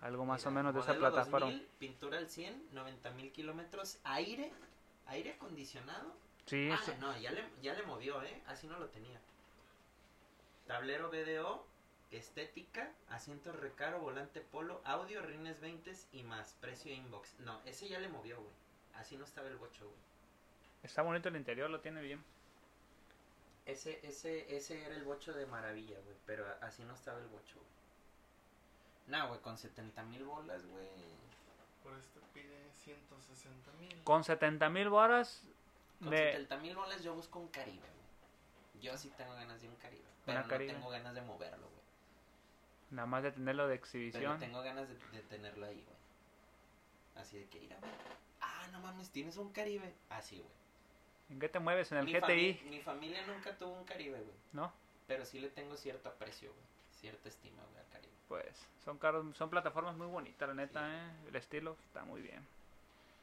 Algo más o menos de esa plataforma. 2000, pintura al 100, 90 mil kilómetros, aire, aire acondicionado Sí, ah, no, ya le, ya le movió, ¿eh? Así no lo tenía. Tablero BDO, estética, asiento recaro, volante polo, audio, rines 20 y más, precio inbox. No, ese ya le movió, güey. Así no estaba el bocho, güey. Está bonito el interior, lo tiene bien. Ese, ese, ese era el bocho de maravilla, güey. Pero así no estaba el bocho, güey. Nah, güey, con 70 mil bolas, güey. Por este pide 160 mil. Con 70 mil bolas. Con 70 mil bolas yo busco un Caribe, güey. Yo sí tengo ganas de un Caribe. Pero no tengo ganas de moverlo, güey. Nada más de tenerlo de exhibición. Pero tengo ganas de, de tenerlo ahí, güey. Así de que ir a Ah, no mames, tienes un Caribe. Así, güey. ¿En qué te mueves? ¿En el GTI? mi familia nunca tuvo un Caribe, güey. ¿No? Pero sí le tengo cierto aprecio, güey. Cierta estima, güey, al Caribe. Pues son carros, son plataformas muy bonitas, la neta, ¿eh? El estilo está muy bien.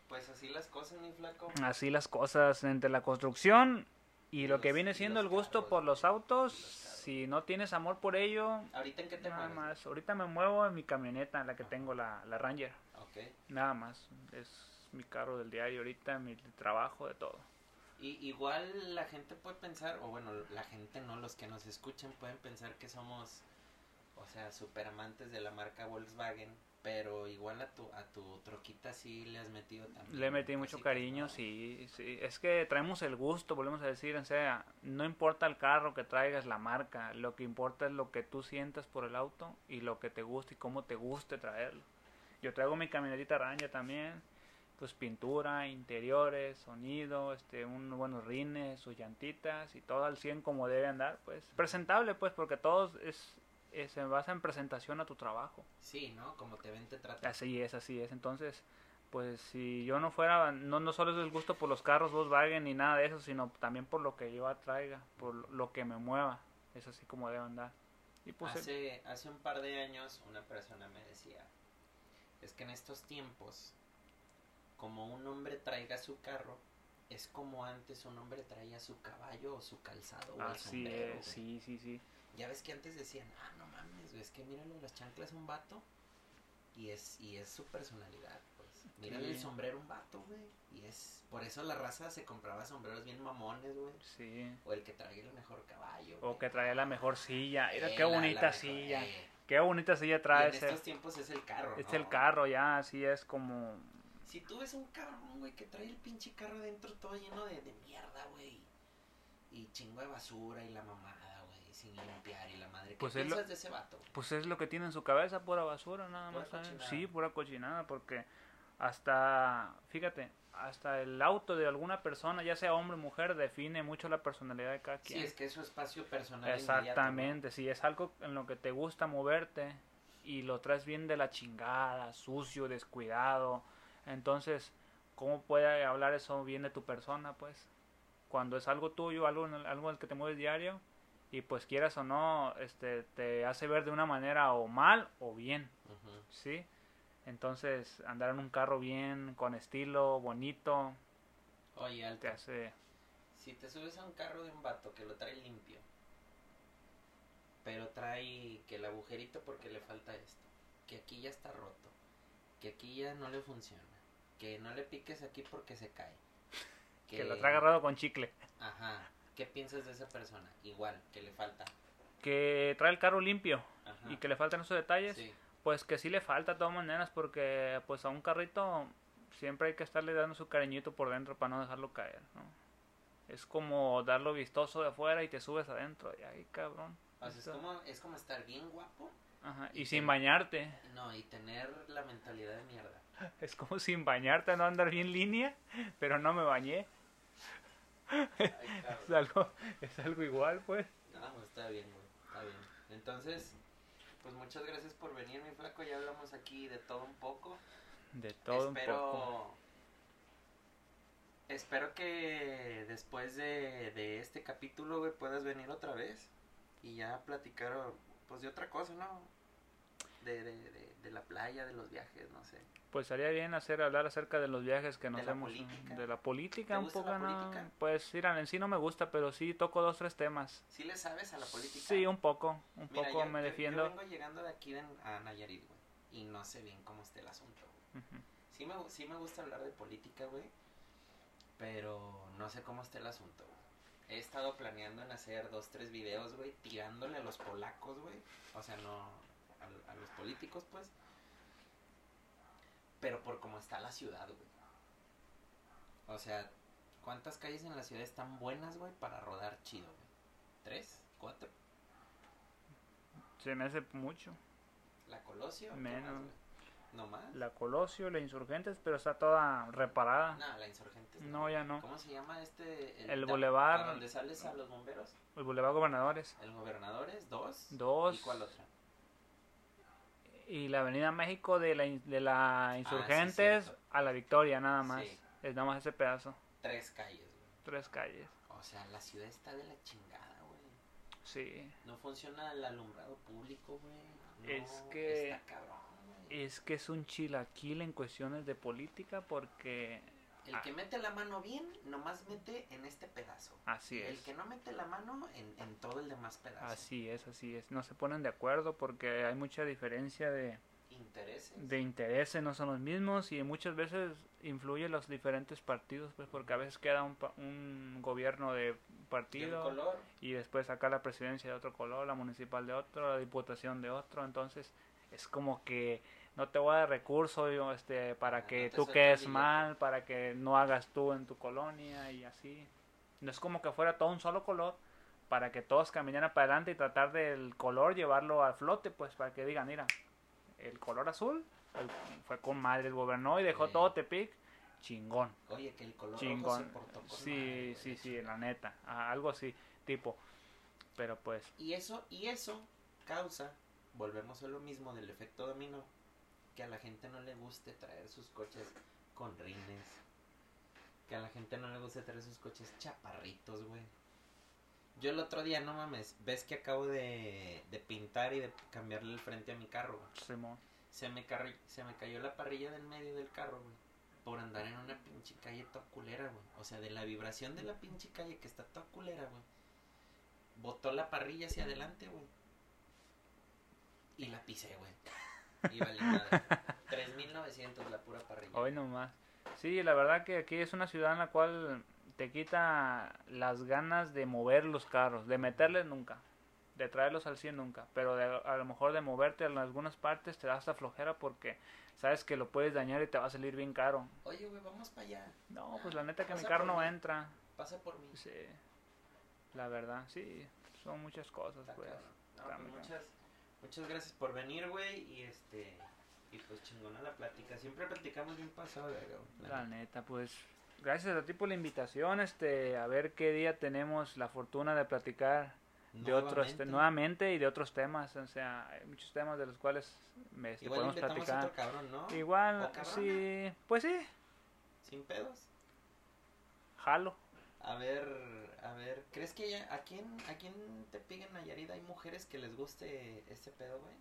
Pues así las cosas, mi flaco. Así las cosas entre la construcción y, lo que viene siendo el gusto por los autos. Si no tienes amor por ello. ¿Ahorita en qué te nada más. Ahorita me muevo en mi camioneta, en la que tengo la, la Ranger. Nada más. Es mi carro del diario ahorita, mi trabajo, de todo. Y igual la gente puede pensar, o bueno, la gente no, los que nos escuchan pueden pensar que somos, o sea, super amantes de la marca Volkswagen, pero igual a tu, a tu troquita sí le has metido también. Le metí mucho cariño, sí, sí. Es que traemos el gusto, volvemos a decir, o sea, no importa el carro que traigas, la marca, lo que importa es lo que tú sientas por el auto y lo que te gusta y cómo te guste traerlo. Yo traigo mi camionetita Ranger también pues pintura, interiores, sonido, este, un buenos rines, sus llantitas y todo al 100 como debe andar, pues presentable pues porque todo es, se basa en presentación a tu trabajo. Sí, ¿no? Como te ven te tratan. Así es, así es. Entonces, pues si yo no fuera, no, no solo es el gusto por los carros Volkswagen ni nada de eso, sino también por lo que yo atraiga, por lo que me mueva, es así como debe andar. Y pues hace, hace un par de años una persona me decía, es que en estos tiempos como un hombre traiga su carro, es como antes un hombre traía su caballo o su calzado o Así es, sí, sí, sí. Ya ves que antes decían, ah, no mames, es que míralo, las chanclas un vato y es, y es su personalidad, pues. Mírale el sombrero un vato, güey. Y es, por eso la raza se compraba sombreros bien mamones, güey. Sí. O el que traía el mejor caballo. O que traía la mejor silla. Mira qué bonita silla. Eh. Qué bonita silla trae. en estos tiempos es el carro. Es el carro, ya, así es como si tú ves un cabrón, güey, que trae el pinche carro adentro todo lleno de, de mierda, güey. Y chingo de basura y la mamada, sin limpiar y la madre. ¿Qué pues piensas de ese vato? Pues es lo que tiene en su cabeza, pura basura, nada más. Sí, pura cochinada, porque hasta, fíjate, hasta el auto de alguna persona, ya sea hombre o mujer, define mucho la personalidad de cada quien. Sí, es que es su espacio personal. Exactamente, si es algo en lo que te gusta moverte y lo traes bien de la chingada, sucio, descuidado, entonces, ¿cómo puede hablar eso bien de tu persona, pues? Cuando es algo tuyo, algo, algo en el que te mueves diario, y pues quieras o no, este, te hace ver de una manera o mal o bien, ¿sí? Entonces, andar en un carro bien, con estilo, bonito, Oye, te hace... Si te subes a un carro de un vato que lo trae limpio, pero trae que el agujerito porque le falta esto, que aquí ya está roto, que aquí ya no le funciona, que no le piques aquí porque se cae. Que, lo trae agarrado con chicle. Ajá. ¿Qué piensas de esa persona? Igual, que le falta. Que trae el carro limpio y que le faltan esos detalles. Pues que sí le falta de todas maneras porque pues a un carrito siempre hay que estarle dando su cariñito por dentro para no dejarlo caer, ¿no? Es como darlo vistoso de afuera y te subes adentro. Y ahí, cabrón. es, como, es como estar bien guapo Ajá, y, sin bañarte. No, y tener la mentalidad de mierda. Es como sin bañarte, no andar bien línea, pero no me bañé. Es, algo, es algo igual, pues. No, pues está bien, güey. Está bien. Entonces, pues muchas gracias por venir, mi flaco. Ya hablamos aquí de todo un poco. De todo un poco. Espero que después de, de este capítulo, güey, puedas venir otra vez y ya platicar pues de otra cosa, ¿no? De, de, de, la playa, de los viajes, no sé. Pues estaría bien hacer hablar acerca de los viajes que nos hemos de la política un poco, ¿no? Pues mira, en sí no me gusta, pero sí toco dos tres temas. ¿Sí le sabes a la política? Sí, un poco, un poco me defiendo. Yo vengo llegando de aquí a Nayarit, güey, y no sé bien cómo está el asunto. sí, me, sí me gusta hablar de política, güey, Pero no sé cómo está el asunto, güey. He estado planeando en hacer dos, tres videos, güey, tirándole a los polacos, güey. O sea, no a, a los políticos, pues. Pero por cómo está la ciudad, güey. O sea, ¿cuántas calles en la ciudad están buenas, güey, para rodar chido, güey? ¿Tres? ¿Cuatro? Se me hace mucho. ¿La Colosio? ¿Qué Menos. más? ¿No más? La Colosio, la Insurgentes, pero está toda reparada. No, la Insurgentes. No, ya no. ¿Cómo se llama este? El da- Boulevard. ¿A dónde sales a los bomberos? El Boulevard Gobernadores. El Gobernadores, dos. Dos. ¿Y cuál otra? Y la Avenida México de la, de la Insurgentes cierto. a la Victoria, nada más. Sí. Es nada más ese pedazo. Tres calles, güey. Tres calles. O sea, la ciudad está de la chingada, güey. Sí. No funciona el alumbrado público, güey. No, Es que- Está cabrón, güey. Es que es un chilaquil en cuestiones de política porque El que mete la mano bien, nomás mete en este pedazo. así El es. que no mete la mano en, en todo el demás pedazo. Así es, así es. No se ponen de acuerdo porque hay mucha diferencia de, Intereses. de intereses, no son los mismos y muchas veces influye los diferentes partidos, pues porque a veces queda un, un gobierno de De partido color. y después acá la presidencia de otro color, la municipal de otro, la diputación de otro, entonces es como que no te voy a dar recursos yo, este, para Ah, que no tú quedes mal, para que no hagas tú en tu colonia y así. No es como que fuera todo un solo color para que todos caminaran para adelante y tratar del color llevarlo al flote, pues para que digan, mira, el color azul el- fue con madre, el gobernó y dejó todo Tepic chingón. Oye, que el color rojo Chingón. se portó con Sí, madre, sí, sí, la neta. Algo así, tipo. Pero pues, Y eso, y eso causa, volvemos a lo mismo del efecto dominó, que a la gente no le guste traer sus coches con rines. Que a la gente no le guste traer sus coches chaparritos, güey. Yo el otro día, no mames, ves que acabo de, de pintar y de cambiarle el frente a mi carro, güey. Se me, se me cayó la parrilla del medio del carro, güey. Por andar en una pinche calle toda culera, güey. O sea, de la vibración de la pinche calle que está toda culera, güey. Botó la parrilla hacia adelante, güey. Y la pisé, güey. Y vale madre. 3.900 la pura parrilla. Hoy nomás. Sí, la verdad que aquí es una ciudad en la cual te quita las ganas de mover los carros, de meterles nunca, de traerlos al 100 nunca, pero de, a lo mejor de moverte en algunas partes te da hasta flojera porque sabes que lo puedes dañar y te va a salir bien caro. Oye, güey, vamos para allá. No, pues la neta que mi carro no entra. Pasa por mí. Sí, la verdad, sí, son muchas cosas, Está pues. No, pues muchas, muchas gracias por venir, güey. Y este. Y pues chingona la plática. Siempre platicamos bien pasado, güey. La neta, pues gracias a ti por la invitación, este, a ver qué día tenemos la fortuna de platicar de otros Nuevamente. y de otros temas, o sea, hay muchos temas de los cuales me, este, podemos platicar. otro cabrón, ¿no? Igual, sí, pues sí, Sin pedos. jalo. A ver, a ver, ¿crees que ya, aquí en, aquí en Tepic, en Nayarit, hay mujeres que les guste este pedo, güey?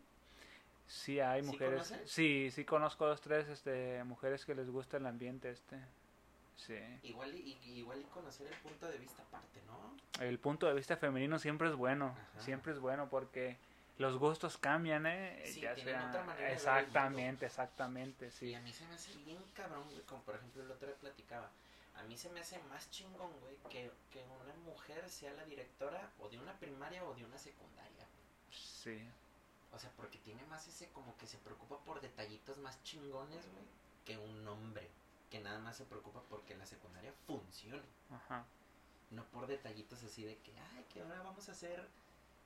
Sí hay ¿Sí mujeres, conoces? sí, sí conozco dos, tres, este, mujeres que les gusta el ambiente este, sí. Igual y, y- igual y conocer el punto de vista aparte, ¿no? El punto de vista femenino siempre es bueno, Ajá. siempre es bueno porque los gustos cambian, ¿eh? Sí, ya tienen sea, otra manera de ver el exactamente, exactamente, Y sí. a mí se me hace bien cabrón, güey, como por ejemplo el otro día platicaba. A mí se me hace más chingón, güey, que, que una mujer sea la directora o de una primaria o de una secundaria. Sí, O sea, porque tiene más ese como que se preocupa por detallitos más chingones, güey, que un hombre que nada más se preocupa porque la secundaria funcione. ajá. No por detallitos así de que, ay, que ahora vamos a hacer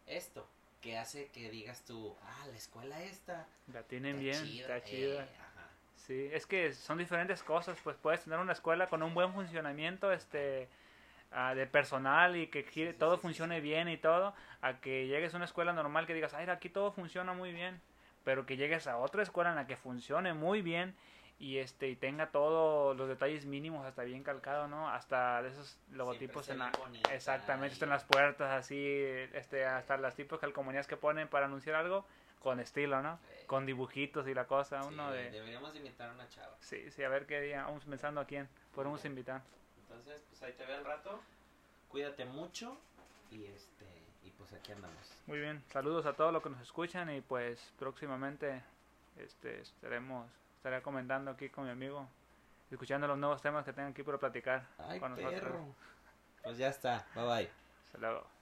esto. Que hace que digas tú, ah, la escuela esta. La tienen está bien, chida, está chida. eh. Sí, es que son diferentes cosas, pues puedes tener una escuela con un buen funcionamiento este ah, de personal y que gire- sí, todo sí, funcione bien y todo, a que llegues a una escuela normal que digas, ay, aquí todo funciona muy bien, pero que llegues a otra escuela en la que funcione muy bien y este y tenga todos los detalles mínimos hasta bien calcado, ¿no? Hasta de esos logotipos en la exactamente, y- están las puertas así, este hasta las tipos calcomanías que ponen para anunciar algo con estilo, ¿no? Con dibujitos y la cosa, sí, uno de Deberíamos de invitar a una chava. Sí, sí, a ver qué día. Vamos pensando a quién podemos invitar. Entonces, pues ahí te veo al rato. Cuídate mucho. Y este, y pues aquí andamos. Muy bien, saludos a todos los que nos escuchan y pues próximamente este estaremos estaré comentando aquí con mi amigo escuchando los nuevos temas que tengan aquí por platicar Ay, con perro. nosotros. Pues ya está. Bye bye. Hasta luego.